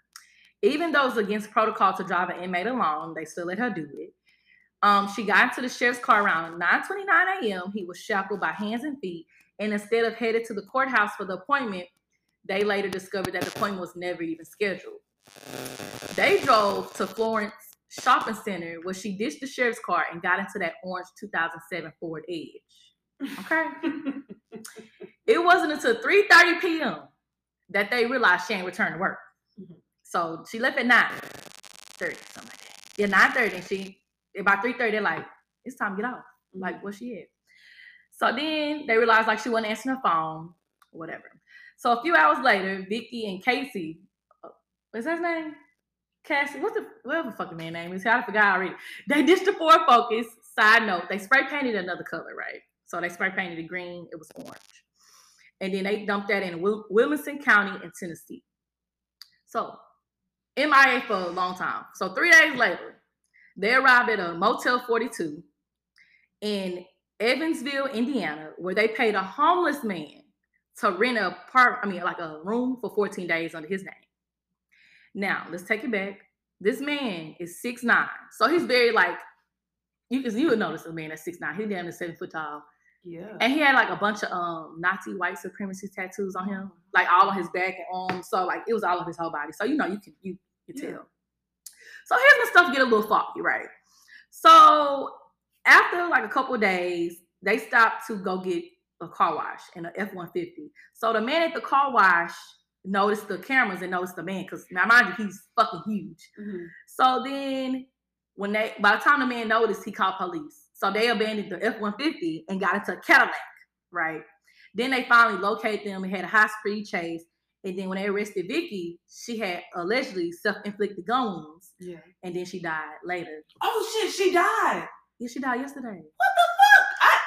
A: Even though it's against protocol to drive an inmate alone, they still let her do it. Um, she got into the sheriff's car around 9:29 a.m. He was shackled by hands and feet, and instead of headed to the courthouse for the appointment, they later discovered that the appointment was never even scheduled. They drove to Florence Shopping Center where she ditched the sheriff's car and got into that orange 2007 Ford Edge. Okay. it wasn't until 3:30 p.m. that they realized she ain't returned to work.
B: Mhm.
A: So she left at 9 30, something like that. Yeah, 9 30. And she about 3 30, they're like, it's time to get off. Like, where she at? So then they realized like she wasn't answering her phone, whatever. So a few hours later, Vicky and Casey, uh, what's his name? Cassie, what's the whatever fucking man name is? I forgot already. They ditched the Ford Focus. Side note, they spray painted another color, right? So they spray painted it green. It was orange, and then they dumped that in Wil- Williamson County in Tennessee. So MIA for a long time. So three days later, they arrived at a Motel 42 in Evansville, Indiana, where they paid a homeless man to rent a part, I mean, like a room for 14 days under his name. Now, let's take it back. This man is six nine, So he's very like, you can you would notice a man that's six nine. He's down to seven foot tall.
B: Yeah.
A: And he had like a bunch of um Nazi white supremacist tattoos on him, like all on his back and arms. So like it was all of his whole body. So you know you can you can
B: Yeah.
A: tell. So here's when stuff get a little foggy, right? So after like a couple of days, they stopped to go get a car wash in an F-150. So the man at the car wash noticed the cameras and noticed the man because now mind you, he's fucking huge.
B: Mhm.
A: So then when they by the time the man noticed, he called police. So they abandoned the F-150 and got into a Cadillac, right? Then they finally located them and had a high speed chase. And then when they arrested Vicky, she had allegedly self-inflicted gun wounds,
B: Yeah.
A: and then she died later.
B: Oh shit, she died.
A: Yeah, she died yesterday.
B: What the fuck? I,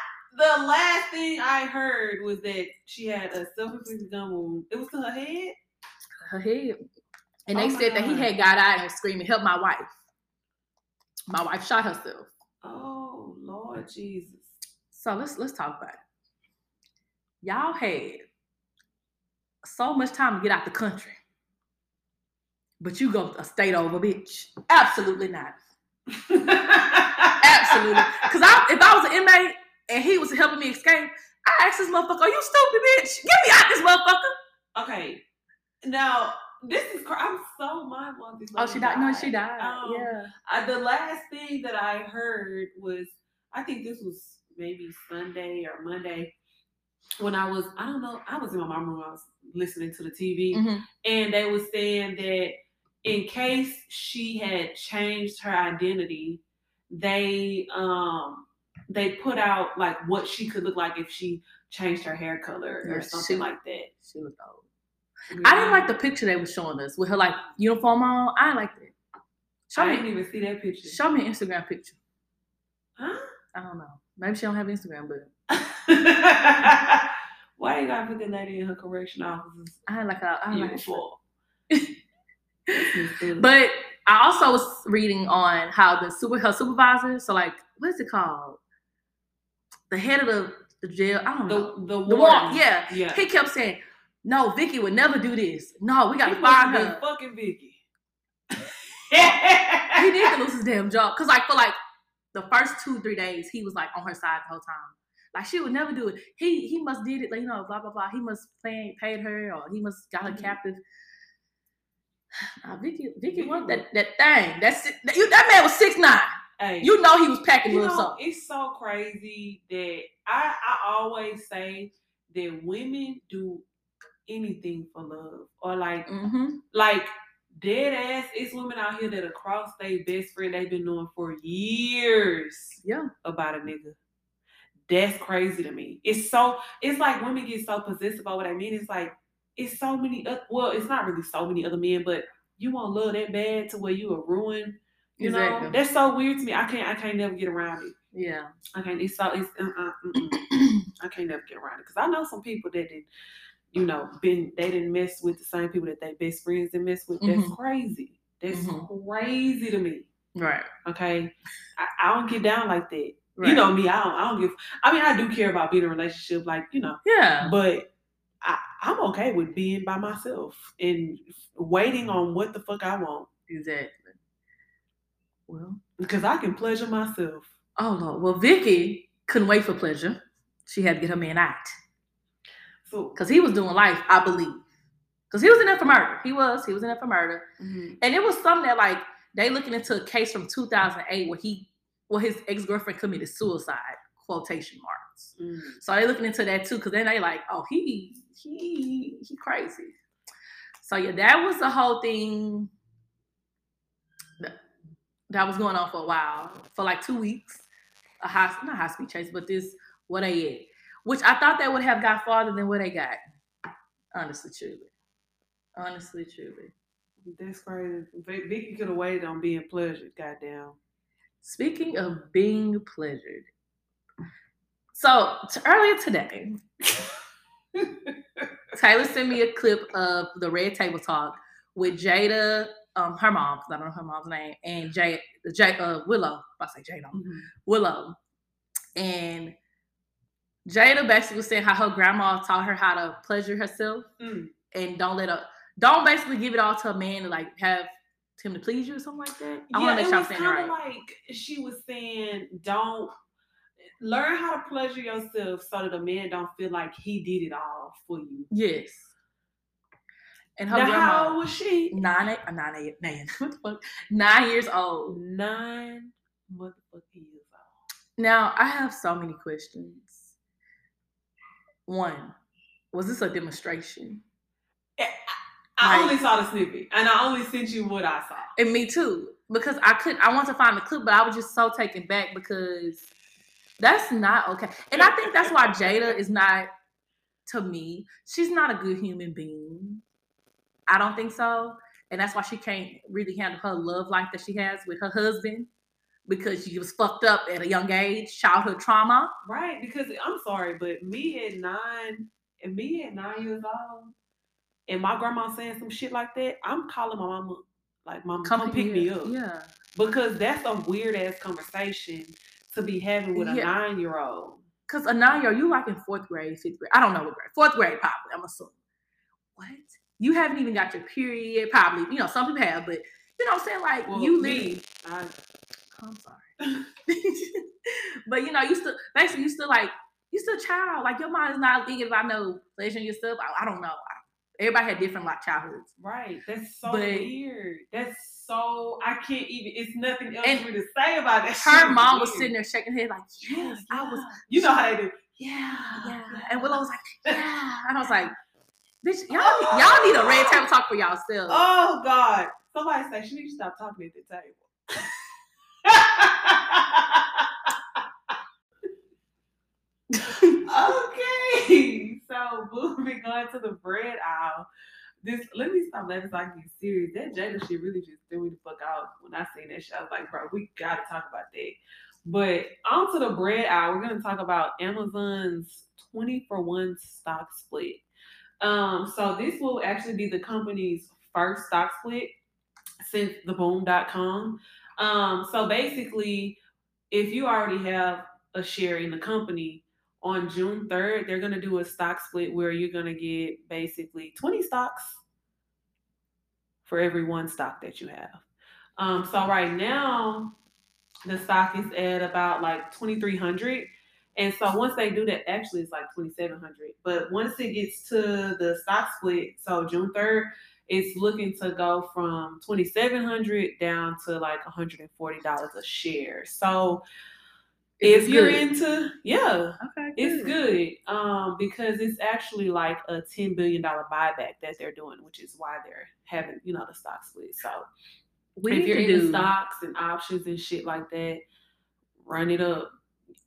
B: the last thing I heard was that she had a self-inflicted gun wound. It was to her head.
A: Her head. And
B: Oh
A: they
B: my
A: said that he had got out and was screaming, "Help my wife!" My wife shot herself.
B: Oh Lord Jesus.
A: So let's let's talk about it. Y'all had so much time to get out the country, but you go a state over, bitch. Absolutely not. Absolutely. Because I, if I was an inmate and he was helping me escape, I asked this motherfucker, "Are you stupid, bitch? Get me out this motherfucker!"
B: Okay. Now this is. I'm so mindful of this.
A: Oh, she died. No, she died.
B: Um,
A: yeah.
B: I, the last thing that I heard was, I think this was maybe Sunday or Monday, when I was, I don't know, I was in my mom room, I was listening to the TV,
A: Mhm.
B: and they was saying that in case she had changed her identity, they um they put out like what she could look like if she changed her hair color or
A: Yeah,
B: something
A: she-
B: like that.
A: She looked old. I didn't like the picture they were showing us with her like uniform on. I liked it. Show
B: I didn't even see that picture.
A: show me an Instagram picture.
B: Huh?
A: I don't know. Maybe she don't have Instagram, but
B: Why you gotta put that lady in her correction officer's
A: I like a, I like
B: uniform?
A: But I also was reading on how the super her supervisor, so like what is it called? The head of the, the jail, I don't know.
B: the the
A: The
B: warden.
A: warden, yeah.
B: yeah.
A: He kept saying, No, Vicky would never do this. No, we gotta
B: He
A: find her.
B: fucking Vicky.
A: He to lose his damn job. Cause like for like the first two, three days, he was like on her side the whole time. Like she would never do it. He he must did it, like you know, blah blah blah. He must pay, paid her or he must got her
B: Mhm.
A: captive. Nah, Vicky, Vicky want that that thing. That's it. That, you, that man was six nine.
B: Hey,
A: You know he was packing little
B: know,
A: something.
B: it's so crazy that I I always say that women do anything for love or like
A: Mm-hmm.
B: like dead ass. It's women out here that across their best friend they've been knowing for years
A: Yeah.
B: about a nigga. That's crazy to me. It's so it's like women get so possessive about what I mean. It's like it's so many. Well, it's not really so many other men, but you want love that bad to where you are ruined. You
A: Exactly.
B: know, that's so weird to me. I can't. I can't never get around it.
A: Yeah.
B: I can't. It's so. It's. Uh, uh. I can't never get around it because I know some people that did, you know, been they didn't mess with the same people that they best friends didn't mess with. That's
A: Mhm.
B: crazy. That's
A: Mhm.
B: crazy to me.
A: Right.
B: Okay, I, I don't get down like that.
A: Right.
B: You know me. I don't. I don't give. I mean, I do care about being in a relationship, like you know,
A: Yeah.
B: but. I, I'm okay with being by myself and waiting on what the fuck I want
A: Exactly. Well.
B: because I can pleasure myself.
A: Oh Lord. Well, Vicky couldn't wait for pleasure. She had to get her man out
B: So
A: because he was doing life, I believe. Because he was in there for murder. He was. He was in there for murder.
B: mhm.
A: And it was something that like they looking into a case from 2008 where he, well, his ex girlfriend committed suicide. Quotation marks.
B: Mhm.
A: So they looking into that too, because then they like, oh, he he he crazy. So yeah, that was the whole thing that, that was going on for a while, for like two weeks. A high not high speed chase, but this what they at. Which I thought they would have got farther than what they got. Honestly, truly. Honestly, truly.
B: That's crazy. Vicky could have waited on being pleasured. Goddamn.
A: Speaking of being pleasured. So earlier today, Taylor sent me a clip of the Red Table Talk with Jada, um, her mom, because I don't know her mom's name, and Jay, Jay, uh, Willow. I say Jada, Willow, and Jada basically was saying how her grandma taught her how to pleasure herself
B: Mm.
A: and don't let her, don't basically give it all to a man to like have him to please you or something like that. I want to make sure I'm
B: was
A: saying
B: kind
A: right.
B: of like she was saying, don't learn how to pleasure yourself so that a man don't feel like he did it all for you.
A: Yes. And her
B: now,
A: grandma,
B: how old was she?
A: nine, eight, uh, nine, eight, nine, what the fuck? Nine years old.
B: Nine motherfucking years old.
A: Now, I have so many questions. One, was this a demonstration?
B: I
A: Like-
B: only saw the snippet, and I only sent you what I saw.
A: And me too, because I couldn't. I want to find the clip, but I was just so taken back because that's not okay. And I think that's why Jada is not, to me, she's not a good human being. I don't think so, and that's why she can't really handle her love life that she has with her husband because she was fucked up at a young age, childhood trauma.
B: Right, because I'm sorry, but me at nine, and me at nine years old, and my grandma saying some shit like that, I'm calling my mama, like, mama, come, pick me up.
A: Yeah.
B: Because that's a weird ass conversation to be having with a
A: Yeah.
B: nine year old.
A: Cause a nine year old, you like in fourth grade, fifth grade. I don't know what grade. Fourth grade, probably. I'm assuming. What? You haven't even got your period. Probably. You know, some people have, but you know what I'm saying? Like
B: Well,
A: you leave.
B: I,
A: I'm sorry. but you know, you still basically you still like you still a child. Like your mind is not thinking about no pleasuring yourself. I, I don't know. Everybody had different like childhoods.
B: right, that's so
A: But-
B: weird. That's so I can't even. It's nothing else for me to say about that.
A: Her
B: shit.
A: mom was sitting there shaking her head like, yes, I was
B: You know how they do.
A: yeah, yeah. And Willow was like, yeah. And I was like, bitch, y'all, oh. y'all need a red table talk for yourself.
B: Oh God! Somebody say she needs to stop talking at the table. okay, so moving on to the bread aisle. This let me stop letting this like get serious. That Jada shit really just threw me the fuck out when I seen that shit. I was like, bro, we gotta talk about that. But on to the bread aisle, we're gonna talk about Amazon's 20 for one stock split. Um, so this will actually be the company's first stock split since the boom.com. Um, so basically, if you already have a share in the company on June 3rd, they're gonna do a stock split where you're gonna get basically 20 stocks for every one stock that you have. Um, so right now, the stock is at about like 2300 and so once they do that actually it's like 2700 but once it gets to the stock split so june 3rd it's looking to go from 2700 down to like $140 a share. So
A: Is
B: if you're
A: good?
B: into yeah
A: Okay,
B: it's good um because it's actually like a 10 billion dollar buyback that they're doing which is why they're having you know the stock split so
A: We
B: if you're
A: to
B: into
A: do
B: stocks and options and shit like that, run it up.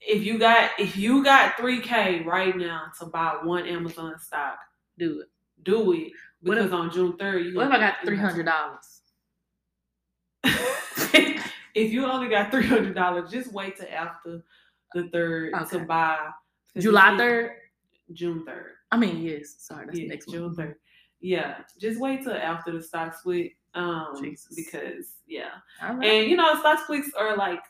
B: If you got if you got 3K right now to buy one Amazon stock,
A: do it.
B: do it. Because on June 3rd, you
A: What if I got three hundred dollars?
B: if you only got three hundred dollars, just wait till after the third
A: Okay.
B: to buy.
A: July third.
B: June third.
A: I mean, yes. Sorry, that's
B: yeah,
A: next
B: June third. Yeah, just wait till after the stock split. Um,
A: Jesus.
B: because yeah,
A: right.
B: And you know, stock splits are like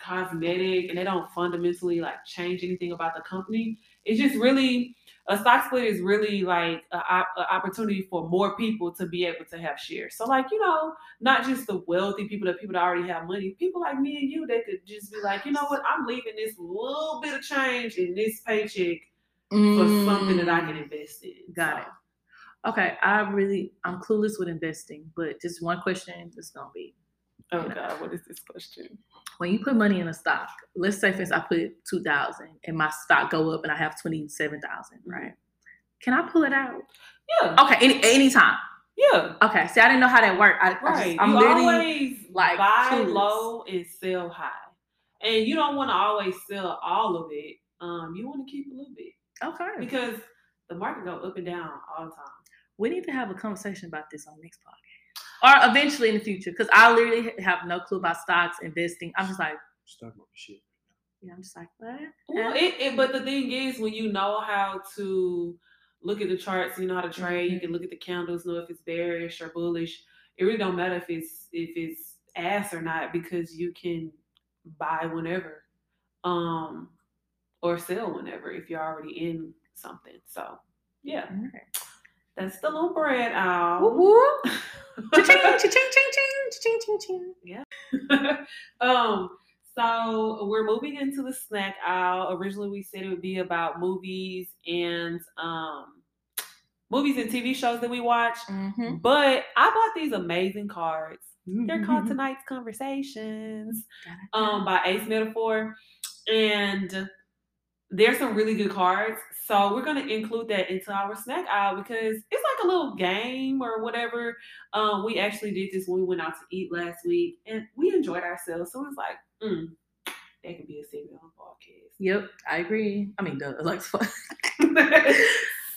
B: cosmetic and they don't fundamentally like change anything about the company. It's just really a stock split is really like an opportunity for more people to be able to have shares. So like, you know, not just the wealthy people, the people that already have money, people like me and you that could just be like, you know what, I'm leaving this little bit of change in this paycheck for something that I can
A: Mm.
B: invest in.
A: Got
B: So,
A: it. Okay, I really I'm clueless with investing, but just one question is gonna be
B: Oh God, what is this question?
A: When you put money in a stock, let's say for instance I put two thousand and my stock go up and I have twenty seven
B: Mm-hmm.
A: right? Can I pull it out?
B: Yeah,
A: Okay, any anytime.
B: yeah.
A: Okay, see I didn't know how that worked. I, I
B: Right. you
A: literally
B: always
A: like,
B: buy
A: clueless.
B: low and sell high. And you don't want to always sell all of it. Um, you want to keep a little bit
A: okay.
B: because the market go up and down all the time.
A: We need to have a conversation about this on next podcast. Or eventually in the future, because I literally have no clue about stocks, investing. I'm just like,
C: Stock market shit.
A: yeah, I'm just like, what?
B: Well, it, it, but the thing is, when you know how to look at the charts, you know how to trade. You
A: Mhm.
B: can look at the candles, know if it's bearish or bullish. It really don't matter if it's if it's ass or not because you can buy whenever, um, or sell whenever if you're already in something. So yeah,
A: Alright.
B: That's the little bread out.
A: Whoop, whoop. Cha-ching, cha-ching, ching, ching, cha-ching, ching, ching.
B: um, so we're moving into the snack aisle. Originally, we said it would be about movies and um, movies and TV shows that we watch.
A: Mhm.
B: But I bought these amazing cards. They're
A: Mm-hmm.
B: called Tonight's Conversations um, by Ace Metaphor. And there's some really good cards. So we're gonna include that into our snack aisle because it's like a little game or whatever. Um, we actually did this when we went out to eat last week and we enjoyed ourselves. So it's like, mm, that could be a segment on podcast.
A: Yep, I agree. I mean, duh, like, fuck.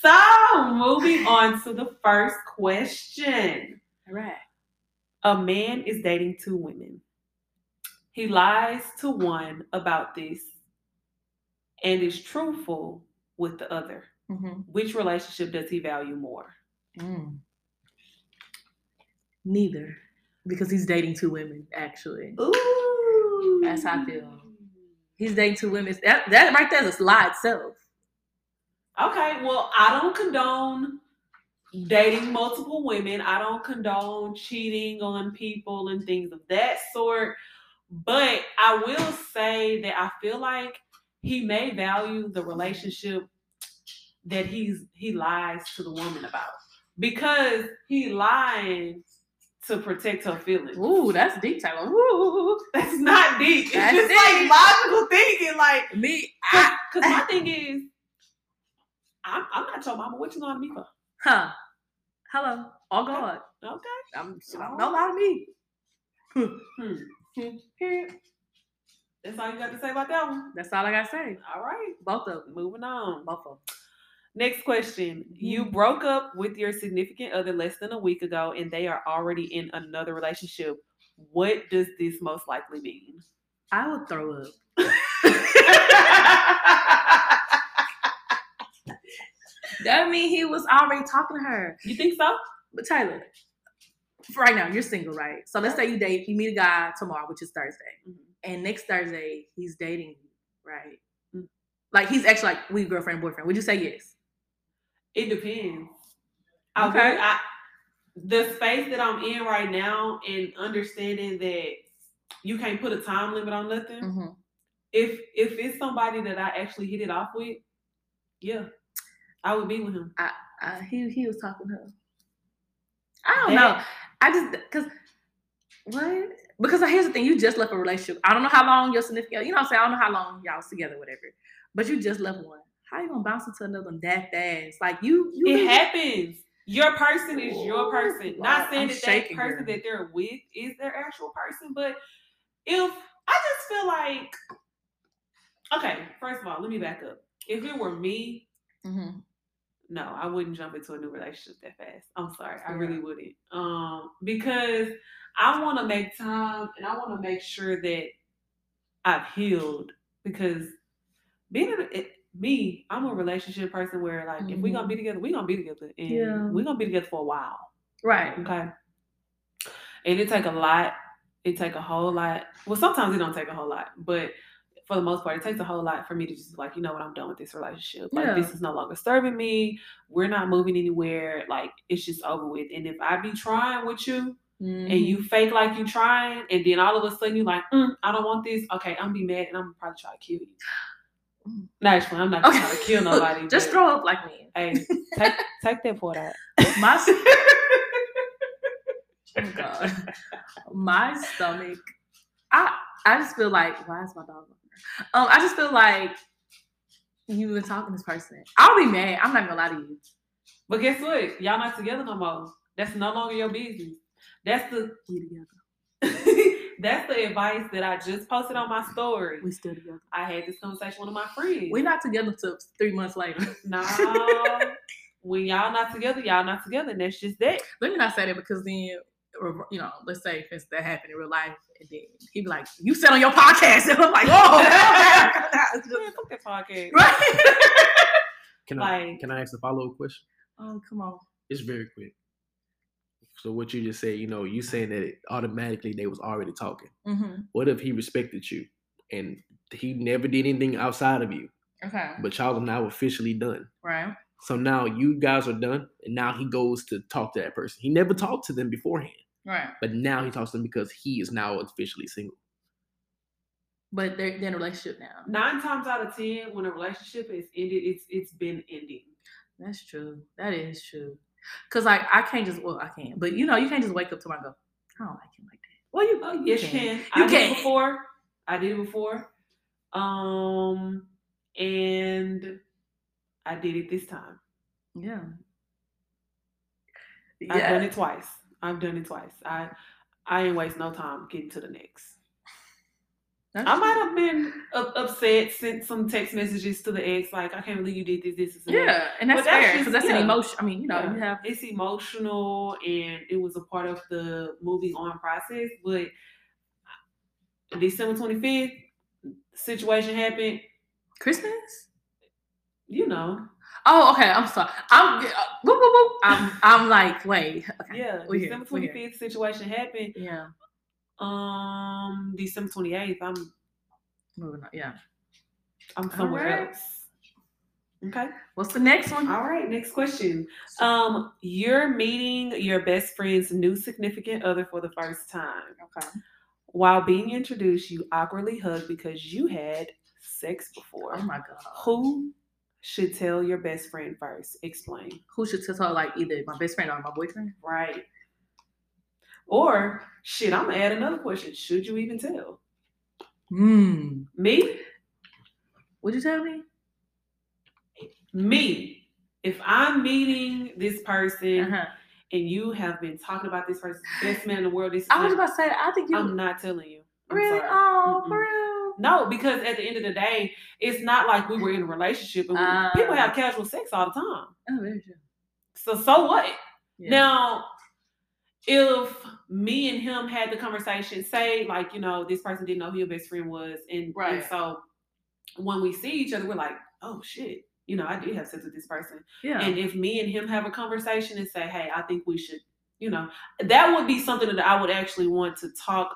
B: so moving on to the first question.
A: All right.
B: A man is dating two women. He lies to one about this and is truthful with the other.
A: Mm-hmm.
B: Which relationship does he value more?
A: Mm. Neither, because he's dating two women. Actually,
B: Ooh.
A: That's how I feel. he's dating two women. That that right there is a lie itself.
B: Okay, well, I don't condone dating multiple women. I don't condone cheating on people and things of that sort. But I will say that I feel like he may value the relationship that he's he lies to the woman about because he lying to protect her feelings.
A: Ooh, that's deep, Tyler. Ooh,
B: That's not deep. It's
A: That's
B: just
A: deep.
B: like logical thinking. Like,
A: me.
B: Because my thing is, I'm, I'm not your mama. What you lying to me for?
A: huh? Hello. All God.
B: Okay.
A: I'm, don't lie to me.
B: Hmm. That's all you got to say about that one.
A: That's all I gotta say.
B: All right.
A: Both of them.
B: Moving on.
A: Both of them.
B: Next question. You
A: Mhm.
B: broke up with your significant other less than a week ago and they are already in another relationship. What does this most likely mean?
A: I would throw up. That mean he was already talking to her.
B: you think so?
A: But Taylor, for right now, you're single, right? So let's say you date, you meet a guy tomorrow, which is Thursday,
B: Mhm.
A: And next Thursday he's dating you, right?
B: Mm.
A: Like he's actually like we girlfriend boyfriend. Would you say yes?
B: It depends.
A: Okay.
B: I, the space that I'm in right now and understanding that you can't put a time limit on nothing.
A: Mm-hmm.
B: If if it's somebody that I actually hit it off with, yeah, I would be with him.
A: Uh, he he was talking to her. I don't
B: That-
A: know. I just because what? Because here's the thing: you just left a relationship. I don't know how long your significant. You know what I'm saying? I don't know how long y'all was together, whatever. But you just left one. How you gonna bounce into another one that fast? Like you, you
B: It
A: really-
B: happens. Your person is your person. Not saying
A: I'm
B: that that
A: shaking
B: person
A: here.
B: that they're with is their actual person, but if I just feel like, okay, first of all, let me back up. If it were me,
A: Mhm.
B: no, I wouldn't jump into a new relationship that fast. I'm sorry, I
A: Yeah.
B: really wouldn't. Um, because I want to make time and I want to make sure that I've healed. Because being in a, it, me, I'm a relationship person where like if we're gonna be mm-hmm. together, we're gonna be together, and
A: Yeah.
B: we gonna be together for a while.
A: Right.
B: Okay. And it take a lot. It take a whole lot. Well, sometimes it don't take a whole lot, but for the most part, it takes a whole lot for me to just like, you know what, I'm done with this relationship. Like
A: Yeah.
B: this is no longer serving me. We're not moving anywhere. Like it's just over with. And if I be trying with you and
A: Mhm.
B: you fake like you trying, and then all of a sudden you're like, mm, I don't want this. Okay, I'm gonna be mad and I'm gonna probably try to kill you.
A: Mm.
B: No, actually, I'm not gonna to kill nobody.
A: just throw up like me.
B: Hey, take take that for that.
A: My oh God. my stomach. I I just feel like why is my dog? Um, I just feel like you've been talking to this person. I'll be mad. I'm not gonna lie to you.
B: But guess what? Y'all not together no more. That's no longer your business. That's the
A: We together.
B: that's the advice that I just posted on my story.
A: We still together.
B: I had this conversation with one of my friends.
A: We're not together until three months later.
B: nah, when y'all not together, y'all not together, and that's just that.
A: Let me not say that because then, you know, let's say if it's that happened in real life, and then he'd be like, "You said on your podcast," and I'm like, "Oh, It's
B: Man, fuck that podcast.
A: right?"
C: Can I
B: Like-
C: can I ask a follow up question?
A: oh, come on.
C: It's very quick. So what you just said, you know, you saying that it, automatically they was already talking.
A: Mm-hmm.
C: What if he respected you and he never did anything outside of you,
A: Okay.
C: but y'all are now officially done?
A: Right.
C: So now you guys are done, and now he goes to talk to that person. He never talked to them beforehand,
A: Right.
C: but now he talks to them because he is now officially single.
A: But they're, they're in a relationship now.
B: Nine times out of ten, when a relationship is ended, it's it's been ending.
A: That's true. That is true. Cause like I can't just well I can't but you know you can't just wake up tomorrow and go I don't like him like that. Well you,
B: Oh,
A: you
B: yes,
A: can.
B: you can.
A: You
B: I did
A: can.
B: it before. I did it before. Um, and I did it this time.
A: Yeah.
B: I've done it twice. I've done it twice. I I ain't waste no time getting to the next.
A: That's
B: I might have been up, upset, sent some text messages to the ex, like I can't believe you did this, this, this. and that."
A: Yeah, and that's
B: But
A: fair because that's
B: yeah.
A: an emotion. I mean, you know,
B: Yeah.
A: you have
B: it's emotional and it was a part of the moving on process. But December twenty fifth, situation happened.
A: Christmas.
B: You know,
A: Oh, okay. I'm sorry. I'm uh, whoop, whoop, whoop. I'm I'm like wait. Okay.
B: yeah. December
A: we
B: twenty fifth situation happened.
A: Yeah.
B: Um, December twenty eighth. I'm
A: Moving on. Yeah.
B: I'm somewhere
A: Alright.
B: else. Okay.
A: What's the next one?
B: All right. Next question. Um, you're meeting your best friend's new significant other for the first time.
A: Okay.
B: While being introduced, you awkwardly hug because you had sex before.
A: Oh my god.
B: Who should tell your best friend first? Explain.
A: Who should tell like either my best friend or my boyfriend?
B: Right. Or shit, I'm gonna add another question. Should you even tell?
A: Hmm.
B: Me?
A: Would you tell me?
B: Me. If I'm meeting this person
A: Uh-huh.
B: and you have been talking about this person, best man in the world. This
A: I was about to say, I think you
B: I'm not telling you. I'm
A: really.
B: sorry.
A: Oh, for real.
B: No, because at the end of the day, it's not like we were in a relationship. And we-
A: Ah.
B: people have casual sex all the time.
A: Oh, very true.
B: So so what?
A: Yeah.
B: Now, if me and him had the conversation, say like you know this person didn't know who your best friend was, and, and
A: Right.
B: so when we see each other, we're like, oh shit, you know I did have sex with this person.
A: yeah.
B: And if me and him have a conversation and say, hey, I think we should, you know, that would be something that I would actually want to talk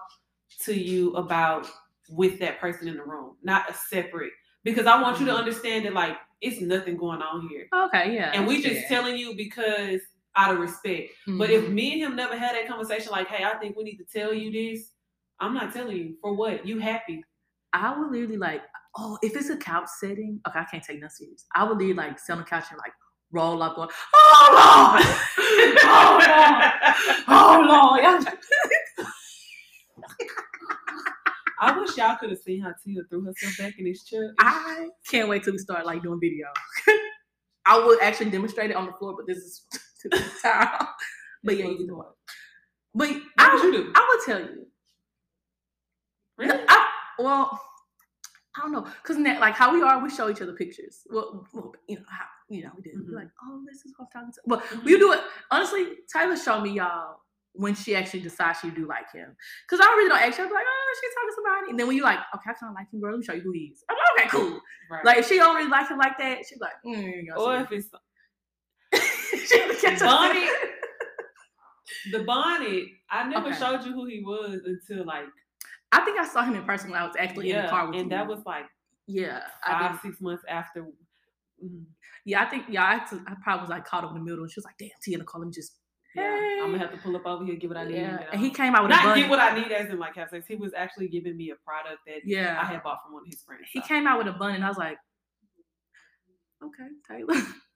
B: to you about with that person in the room, not a separate. Because I want you to
A: Mhm.
B: understand that like it's nothing going on here.
A: okay, yeah.
B: And we just telling you because out of respect. But if
A: Mhm.
B: me and him never had that conversation, like, hey, I think we need to tell you this, I'm not telling you. For what? You happy.
A: I would literally like, oh, if it's a couch setting, okay, I can't take nothing serious. I would literally like sit on the couch and like roll up, going, oh Lord, oh Lord, oh Lord.
B: I wish y'all could have seen how Tia threw herself back in this chair.
A: I can't wait till we start like doing video. I would actually demonstrate it on the floor, but this is to the. But yeah, you do it. But
B: What
A: I
B: would you do?
A: I would tell you.
B: Really?
A: I, well, I don't know, cause ne- like how we are, we show each other pictures. Well, well you know how you know we did.
B: Mhm.
A: Like, oh, this is what I'm talking to. But
B: Mhm.
A: we do it honestly. Tyler showed me y'all when she actually decides she do like him, cause I really don't actually be like, oh, she's talking to somebody, and then when you like, okay, I kind of like him, girl. Let me show you who he is. I'm like, okay, cool.
B: Right.
A: Like if she don't really like him like that, she's like, mm,
B: or if it's
A: she would catch us-
B: Bonnie- the bonnet, I never
A: Okay.
B: showed you who he was until like
A: I think I saw him in person when I was actually in the car with him.
B: and
A: you.
B: that was like
A: yeah,
B: five, six months after. Mm.
A: Yeah, I think yeah, I, to- I probably was like caught up in the middle, and she was like, "Damn, Tia let me just."
B: Yeah, I'm gonna have to pull up over here, get what I need.
A: Yeah, and he came out with a
B: not
A: bun.
B: get what I need as in like have sex. He was actually giving me a product that
A: yeah,
B: I had bought from one of his friends.
A: he
B: so.
A: came out with a bun, and I was like, "Okay, Taylor,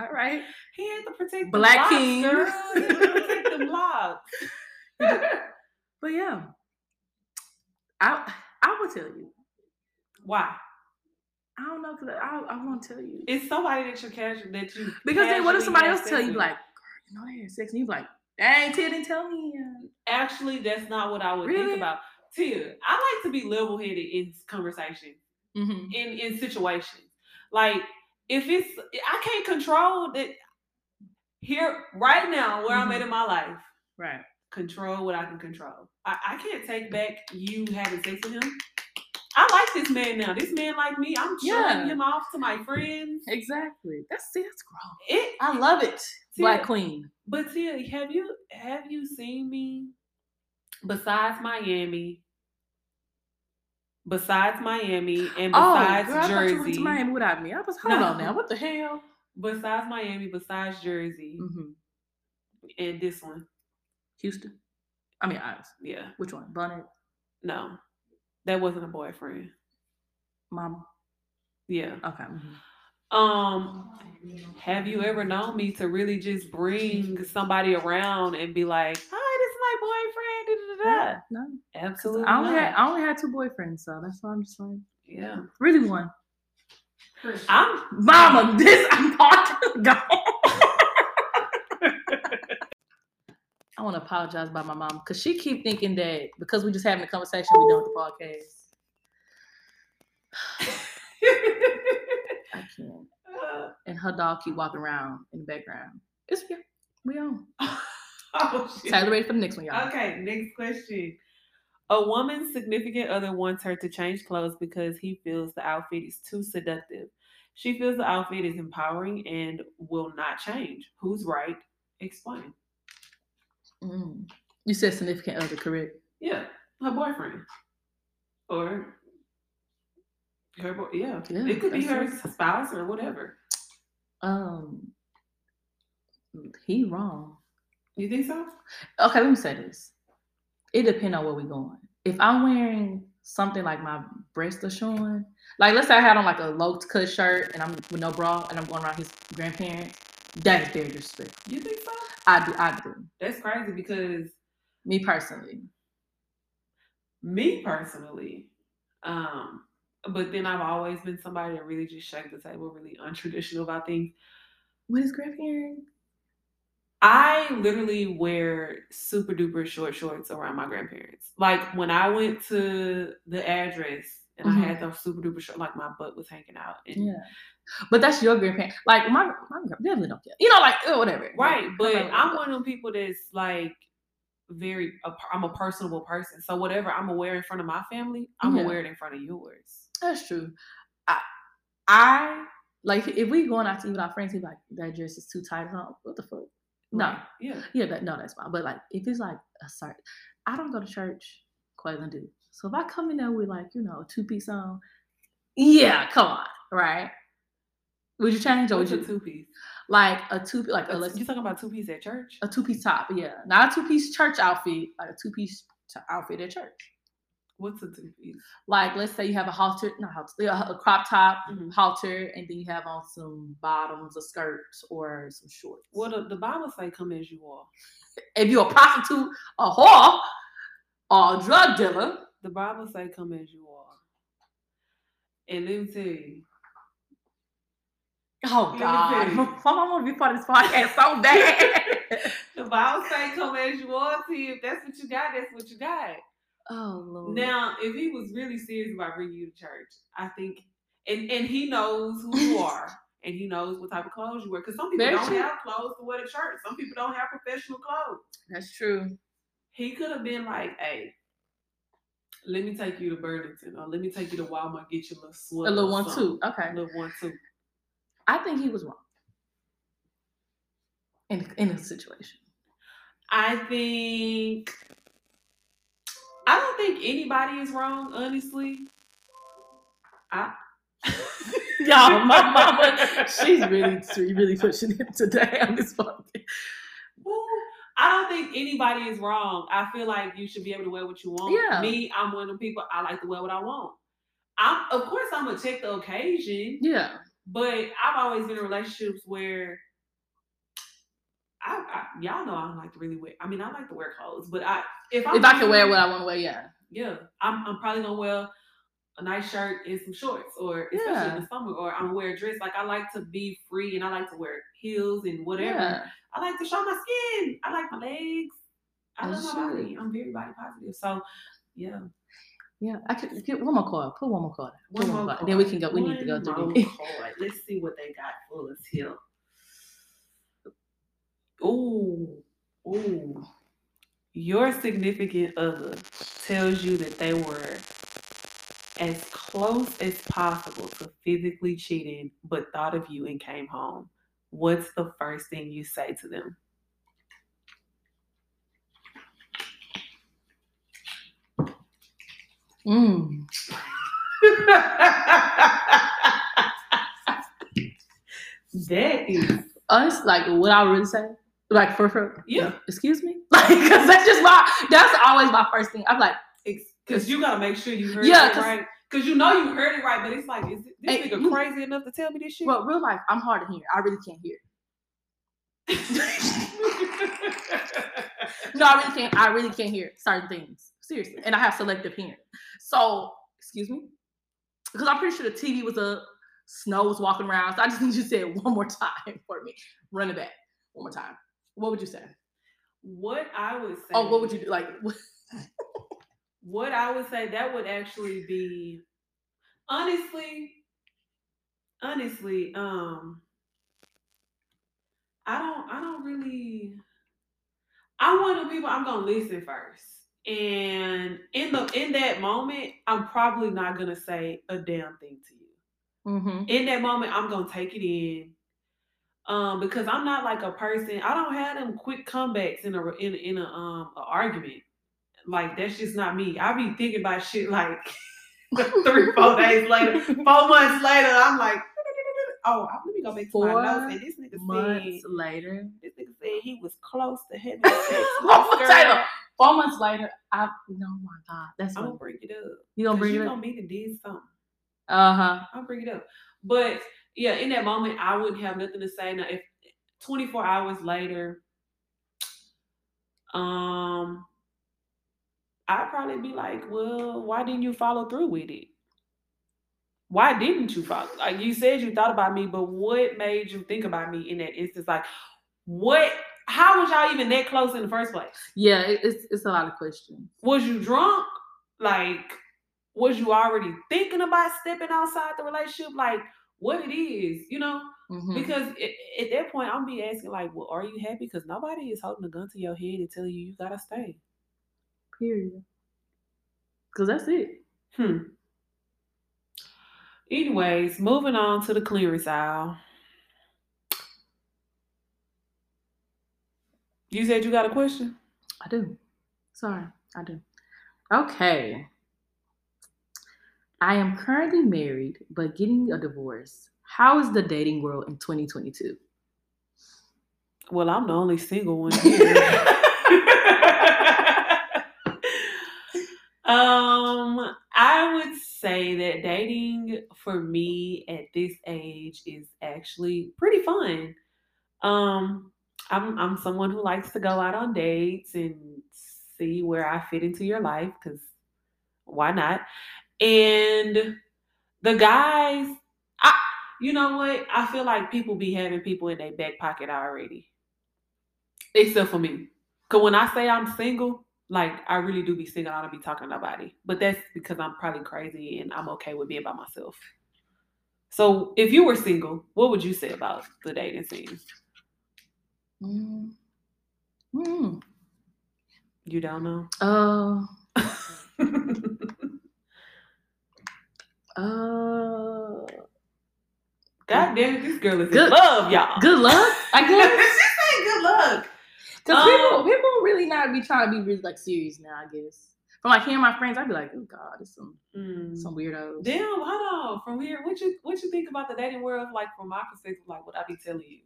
A: all right."
B: He had to protect the
A: Black
B: the
A: King.
B: girl. He had to protect the blocks.
A: But yeah, I I will tell you.
B: Why?
A: I don't know because I I want to tell you
B: It's somebody that you're casual that you
A: because then what if somebody else tell you like, you know they had sex," and you be like, "Dang, Tia didn't tell me."
B: Actually, that's not what I would
A: Really?
B: think about. Tia, I like to be level headed in conversation,
A: Mm-hmm.
B: in in situations. Like if it's, I can't control that. Here, right now, where I'm at
A: Mhm.
B: in my life,
A: Right.
B: control what I can control. I, I can't take back you having sex with him. I like this man now. This man like me. I'm showing
A: Yeah.
B: him off to my friends.
A: Exactly. That's see, that's gross.
B: It,
A: I love it.
B: Tia,
A: Black Queen.
B: But Tia, have you have you seen me besides Miami? Besides Miami and besides
A: oh, girl, I thought you went
B: Jersey.
A: to Miami without me. I was hold
B: No.
A: on now. What the hell?
B: Besides Miami, besides Jersey,
A: Mm-hmm.
B: and this one.
A: Houston. I mean, Ives.
B: Yeah.
A: Which one? Bonnet,
B: No. That wasn't a boyfriend.
A: Mama.
B: Yeah.
A: Okay. mhm.
B: Um, have you ever known me to really just bring somebody around and be like, "Hi, this is my boyfriend."
A: No,
B: Absolutely.
A: I only had. I only had two boyfriends, so that's why I'm just like
B: yeah.
A: really one.
B: I'm
A: Mama, this I'm talking. Go. I want to apologize by my mom because she keep thinking that because we just having a conversation, we done with the podcast. I can't. And her dog keep walking around in the background. It's yeah, we on.
B: oh, shit.
A: Tyler ready for the next one, y'all.
B: Okay, next question. A woman's significant other wants her to change clothes because he feels the outfit is too seductive. She feels the outfit is empowering and will not change. Who's right? Explain.
A: Mm. You said significant other, correct?
B: Yeah, her boyfriend. Or her boy. Yeah,
A: Yeah,
B: it could be her spouse or whatever.
A: Um, he wrong.
B: You think so?
A: Okay, let me say this. It depends on where we're going. If I'm wearing something like my breasts are showing, like let's say I had on like a low cut shirt and I'm with no bra and I'm going around his grandparents, that is very disrespectful.
B: You think so?
A: I do, I do.
B: That's crazy because
A: Me personally.
B: me personally, um, but then I've always been somebody that really just shake the table, really untraditional about things.
A: With his grandparents?
B: I literally wear super duper short shorts around my grandparents. Like when I went to the address and
A: Mhm.
B: I had those super duper short, like my butt was hanging out. And,
A: Yeah. But that's your grandparents. Like my my definitely don't care. You know, like uh, whatever.
B: Right, but
A: Whatever.
B: I'm one of them people that's like very. a- I'm a personable person, so whatever I'm aware in front of my family, I'm
A: Yeah.
B: aware it in front of yours.
A: That's true. I, I like if we going out to eat with our friends, he like that dress is too tight. Huh? What the fuck? No,
B: Yeah.
A: yeah, that no, that's fine. But like if it's like a certain, I don't go to church. Quaylen do. So if I come in there with like you know a two piece on, yeah, come on, right? Would you change or would you
B: two piece?
A: like a two like a,
B: You talking about two piece at church?
A: a two piece top? Yeah, not a two piece church outfit, like a two piece outfit at church.
B: What's a two piece?
A: Like let's say you have a halter, not halter, a crop top,
B: Mhm.
A: halter, and then you have on some bottoms, a skirt, or some shorts.
B: What the, the Bible say? Come as you are.
A: if you're a prostitute, a whore, or a drug dealer?
B: The Bible say, "Come as you are." And let me tell you,
A: Oh
B: Let
A: God,
B: you.
A: my mom want to be part of this podcast so bad.
B: the Bible say, "Come as you are." See, if that's what you got, that's what you got.
A: Oh Lord.
B: Now, if he was really serious about bringing you to church, I think, and and he knows who you are, and he knows what type of clothes you wear. Because some people
A: Very
B: don't
A: true.
B: have clothes to wear to church. Some people don't have professional clothes.
A: that's true.
B: He could have been like, "Hey, let me take you to Burlington, or let me take you to Walmart, get you a little sweater,
A: A
B: little
A: one too. Okay,
B: A little one too."
A: I think he was wrong in in the situation.
B: I think I don't think anybody is wrong, honestly. I
A: Y'all, my mama, she's really she really pushing it today on this.
B: Ooh, I don't think anybody is wrong. I feel like you should be able to wear what you want.
A: Yeah.
B: Me, I'm one of the people. I like to wear what I want. I'm, of course, I'm gonna check the occasion,
A: Yeah,
B: but I've always been in relationships where y'all know I don't like to really wear. I mean, I like to wear clothes, but I if I'm
A: if I can wear what I want to wear, yeah.
B: yeah, I'm, I'm probably gonna wear a nice shirt and some shorts, or especially
A: Yeah.
B: in the summer, or I'm gonna wear a dress. Like I like to be free, and I like to wear heels and whatever.
A: Yeah.
B: I like to show my skin. I like my legs. I love my body. I'm very body positive. So yeah,
A: Yeah, I could get one more card. Put one more card. Put
B: One
A: one,
B: more
A: card. Then we can go. We need to go
B: One
A: through.
B: Let's see what they got for us here. Ooh, ooh. Your significant other tells you that they were as close as possible to physically cheating, but thought of you and came home. What's the first thing you say to them?
A: Mm.
B: that is
A: Us, like what I really say, like for for
B: Yeah.
A: Excuse me, like because that's just my. That's always my first thing. I'm like,
B: because you gotta make sure you heard
A: Yeah,
B: it
A: 'cause-
B: right. Because you know you heard it right, but it's like, is this nigga
A: you-
B: crazy enough to tell me this shit?
A: well, real life, I'm hard to hear. I really can't hear. No, I really can't. I really can't hear certain things. Seriously, and I have selective hearing. So, excuse me, because I'm pretty sure the TV was up, snow was walking around. So I just need you to say it one more time for me. Run it back one more time. What would you say?
B: what I would say.
A: Oh, what would you do? Like,
B: What I would say that would actually be, honestly, honestly, um, I don't, I don't really. I want the people. I'm gonna listen first, and in the in that moment, I'm probably not gonna say a damn thing to you.
A: mm-hmm.
B: in that moment, I'm gonna take it in. Um, because I'm not like a person. I don't have them quick comebacks in a in in a um a argument. Like that's just not me. I be thinking about shit like three, four days later, four months later. I'm like, oh, let me go back to
A: Four
B: my notes. And this nigga
A: months
B: said,
A: later,
B: this nigga said he was close to having sex
A: Four months later. four months later, I no my god, that's
B: I'm gonna bring it up.
A: you gonna bring it up?
B: you
A: it
B: know
A: up.
B: me to did something.
A: Uh huh.
B: I'll bring it up. But yeah, in that moment, I wouldn't have nothing to say. Now, if 24 hours later, um, I'd probably be like, well, why didn't you follow through with it? Why didn't you follow? Like you said, you thought about me, but what made you think about me in that instance? Like, what? how was y'all even that close in the first place?
A: Yeah, it's it's a lot of questions.
B: Was you drunk? Like, was you already thinking about stepping outside the relationship? Like, what it is, you know?
A: Mhm.
B: Because it, at that point, I'm be asking like, well, are you happy? Because nobody is holding a gun to your head and telling you you gotta stay.
A: Period. Cause that's it.
B: Hmm. Anyways, moving on to the clearance aisle. You said you got a question?
A: I do. Sorry, I do. Okay. I am currently married, but getting a divorce. How is the dating world in 2022?
B: Well, I'm the only single one here. um, I would say that dating for me at this age is actually pretty fun. Um, I'm I'm someone who likes to go out on dates and see where I fit into your life because why not? And the guys, I you know what? I feel like people be having people in their back pocket already. Except for me. Cause when I say I'm single, like I really do be single. I don't be talking to nobody. But that's because I'm probably crazy and I'm okay with being by myself. So if you were single, what would you say about the dating scene?
A: Mm. Mm.
B: You don't know?
A: Uh, uh,
B: God damn it, this girl is in
A: Good-
B: love, y'all.
A: good luck, I guess.
B: she said good luck.
A: Cause
B: Um,
A: people, people really not be trying to be really like serious now. I guess from like hearing my friends, I'd be like, oh god, it's some
B: Mm.
A: some weirdos.
B: Damn, hold on. From here, what you what you think about the dating world? Like from my perspective, like what I be telling you,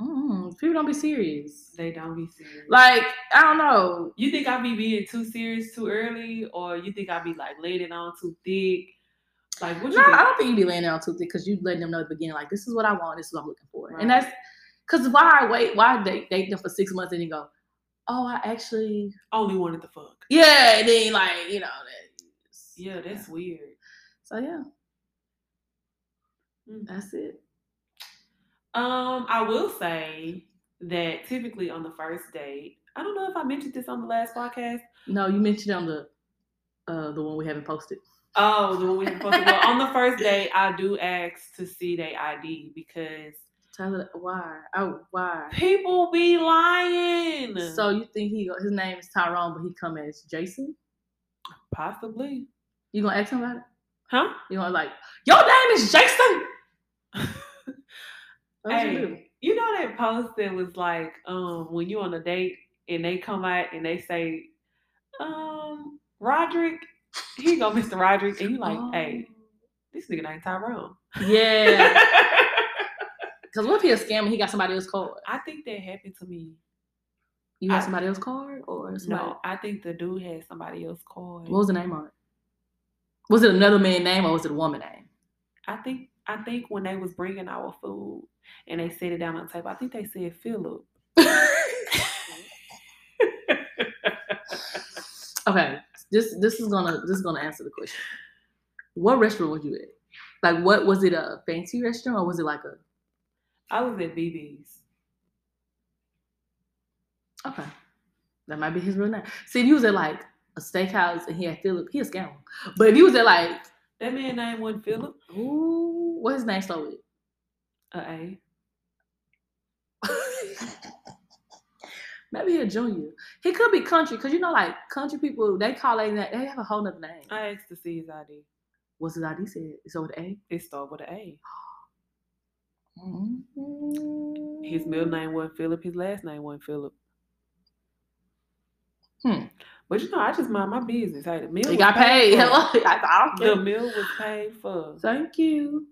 A: Mm, people don't be serious.
B: they don't be serious.
A: Like I don't know.
B: you think I be being too serious too early, or you think I be like laying it on too thick? Like what you
A: No,
B: think?
A: I don't think you be laying it on too thick because you letting them know at the beginning, like this is what I want, this is what I'm looking for,
B: Right.
A: and that's because why I wait, why date date them for six months and then go, oh, I actually,
B: Only wanted the fuck.
A: yeah, and then like you know, that,
B: Yeah, that's weird.
A: So yeah,
B: Mm.
A: that's it.
B: Um, I will say that typically on the first date, I don't know if I mentioned this on the last podcast.
A: No, you mentioned on the uh the one we haven't posted.
B: Oh, the one we haven't posted. well, on the first date, I do ask to see their ID because
A: Tell her why. Oh, why?
B: people be lying.
A: So you think he his name is Tyrone, but he come as Jason?
B: possibly,
A: You gonna ask him about it?
B: huh?
A: You gonna like your name is Jason?
B: Hey, you know that post that was like, um, when you on a date and they come out and they say, um, Roderick, here you go, Mr. Roderick, and you like, hey, this nigga ain't Tyrone.
A: Oh. yeah. Because what if he a scam and he got somebody else's card?
B: I think that happened to me.
A: You
B: I-
A: somebody else's card or somebody?
B: No, I think the dude had somebody else card.
A: What was the name on it? Was it another man name or was it a woman name?
B: I think I think when they was bringing our food and they set it down on the table, I think they said Philip.
A: okay, this this is gonna this is gonna answer the question. What restaurant was you at? Like, what was it? A fancy restaurant or was it like a?
B: I was at BB's.
A: Okay, that might be his real name. See, if you was at like a steakhouse and he had Philip, he a scam. But if you was at like,
B: That man name wasn't Philip.
A: ooh, what his name start with?
B: Uh, A.
A: Maybe a junior. He could be country because you know, like country people, they call it that. They have a whole nother name.
B: I asked to see his ID.
A: What's his ID said? It's over the A.
B: It started with an A.
A: Mm-hmm.
B: His middle name wasn't Philip. His last name wasn't Philip.
A: Hmm.
B: But you know, I just mind my business. Hey, the meal
A: He got paid.
B: for.
A: Hello. I, I
B: The meal was paid for.
A: Thank you.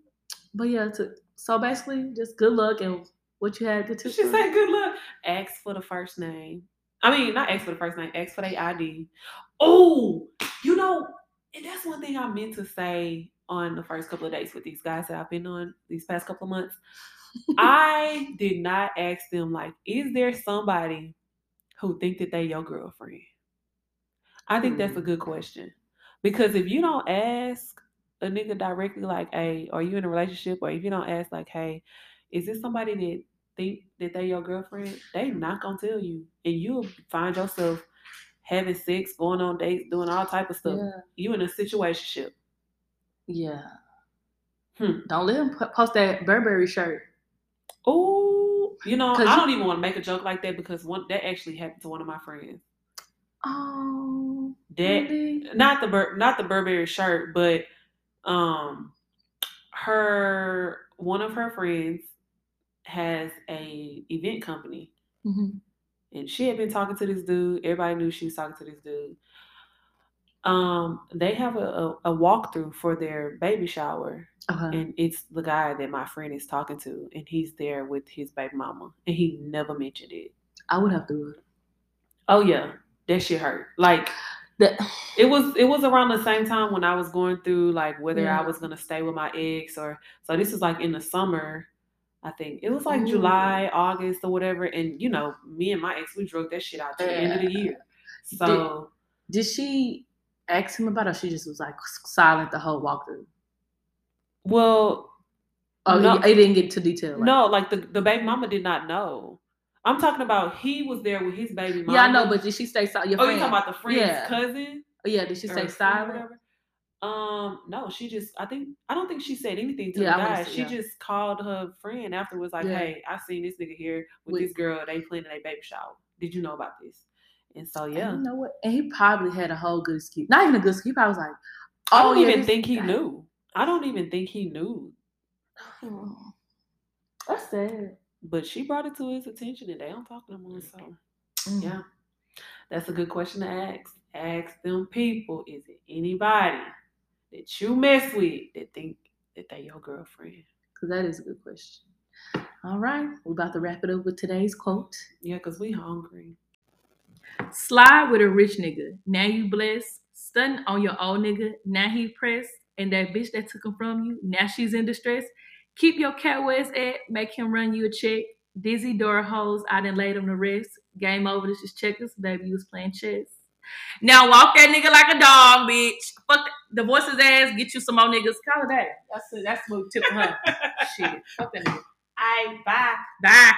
A: But yeah, to, so basically, just good luck and what you had to
B: She
A: teach.
B: say good luck. Ask for the first name. I mean, not ask for the first name. Ask for their ID. Oh, you know, and that's one thing I meant to say on the first couple of dates with these guys that I've been on these past couple of months. I did not ask them like, is there somebody who think that they your girlfriend? I think that's a mm. good question because if you don't ask a nigga directly like, hey, are you in a relationship? Or if you don't ask like, hey, is this somebody that think that they your girlfriend, they not gonna tell you, and you'll find yourself having sex, going on dates, doing all type of stuff.
A: Yeah.
B: You in a situationship.
A: Yeah.
B: Hmm.
A: Don't let him post that Burberry shirt.
B: Oh, you know, I don't even want to make a joke like that because one that actually happened to one of my friends.
A: Oh,
B: That
A: really?
B: not the Bur- not the Burberry shirt, but um, her one of her friends has a event company,
A: Mhm.
B: and she had been talking to this dude. Everybody knew she was talking to this dude. Um, they have a, a, a walkthrough for their baby shower,
A: Okay.
B: and it's the guy that my friend is talking to, and he's there with his baby mama, and he never mentioned it.
A: I would have to.
B: Oh yeah, that shit hurt. Like
A: The,
B: it was it was around the same time when I was going through like whether
A: Yeah.
B: I was gonna stay with my ex or so this is like in the summer. I think it was like
A: Ooh.
B: July, August or whatever. And you know, me and my ex we drug that shit out to the end of the year. So
A: did she ask him about it or she just was like silent the whole walkthrough?
B: well
A: Oh,
B: No.
A: he didn't get to detail. right?
B: no, like the, the baby mama did not know. I'm talking about he was there with his baby mama.
A: Yeah, I know, but did she stay silent?
B: Oh, you talking about the friend's
A: Yeah.
B: cousin?
A: Oh, yeah, did she stay silent?
B: whatever? Um, no, she just I think I don't think she said anything to
A: Yeah,
B: the guy. She
A: yeah.
B: just called her friend afterwards, like,
A: Yeah.
B: Hey, I seen this nigga here with
A: With-
B: this girl, they planning a baby shower. Did you know about this? And so
A: And
B: yeah.
A: You know what? And he probably had a whole good excuse. Not even a good excuse. He probably was like,
B: I
A: oh,
B: don't
A: yeah,
B: even
A: this-
B: think he knew. I don't even think he knew.
A: Oh, That's sad.
B: But she brought it to his attention and they don't talk no more. So
A: Mm.
B: yeah. That's a good question to ask. Ask them people, is it anybody that you mess with that think that they your girlfriend?
A: Because that is a good question. All right. We're about to wrap it up with today's quote.
B: Yeah, because we hungry.
A: Slide with a rich nigga. Now you blessed. Stunting on your old nigga. Now he pressed. And that bitch that took him from you. Now she's in distress. Keep your cat where it's at. Make him run you a check. Dizzy door hoes. I didn't laid him to rest. Game over. This is checkers. Baby, you was playing chess. Now walk that nigga like a dog, bitch. Fuck the voices ass. Get you some more niggas. Call it that. That's it. That's what tip her. Shit. Fuck that nigga.
B: I bye.
A: Bye.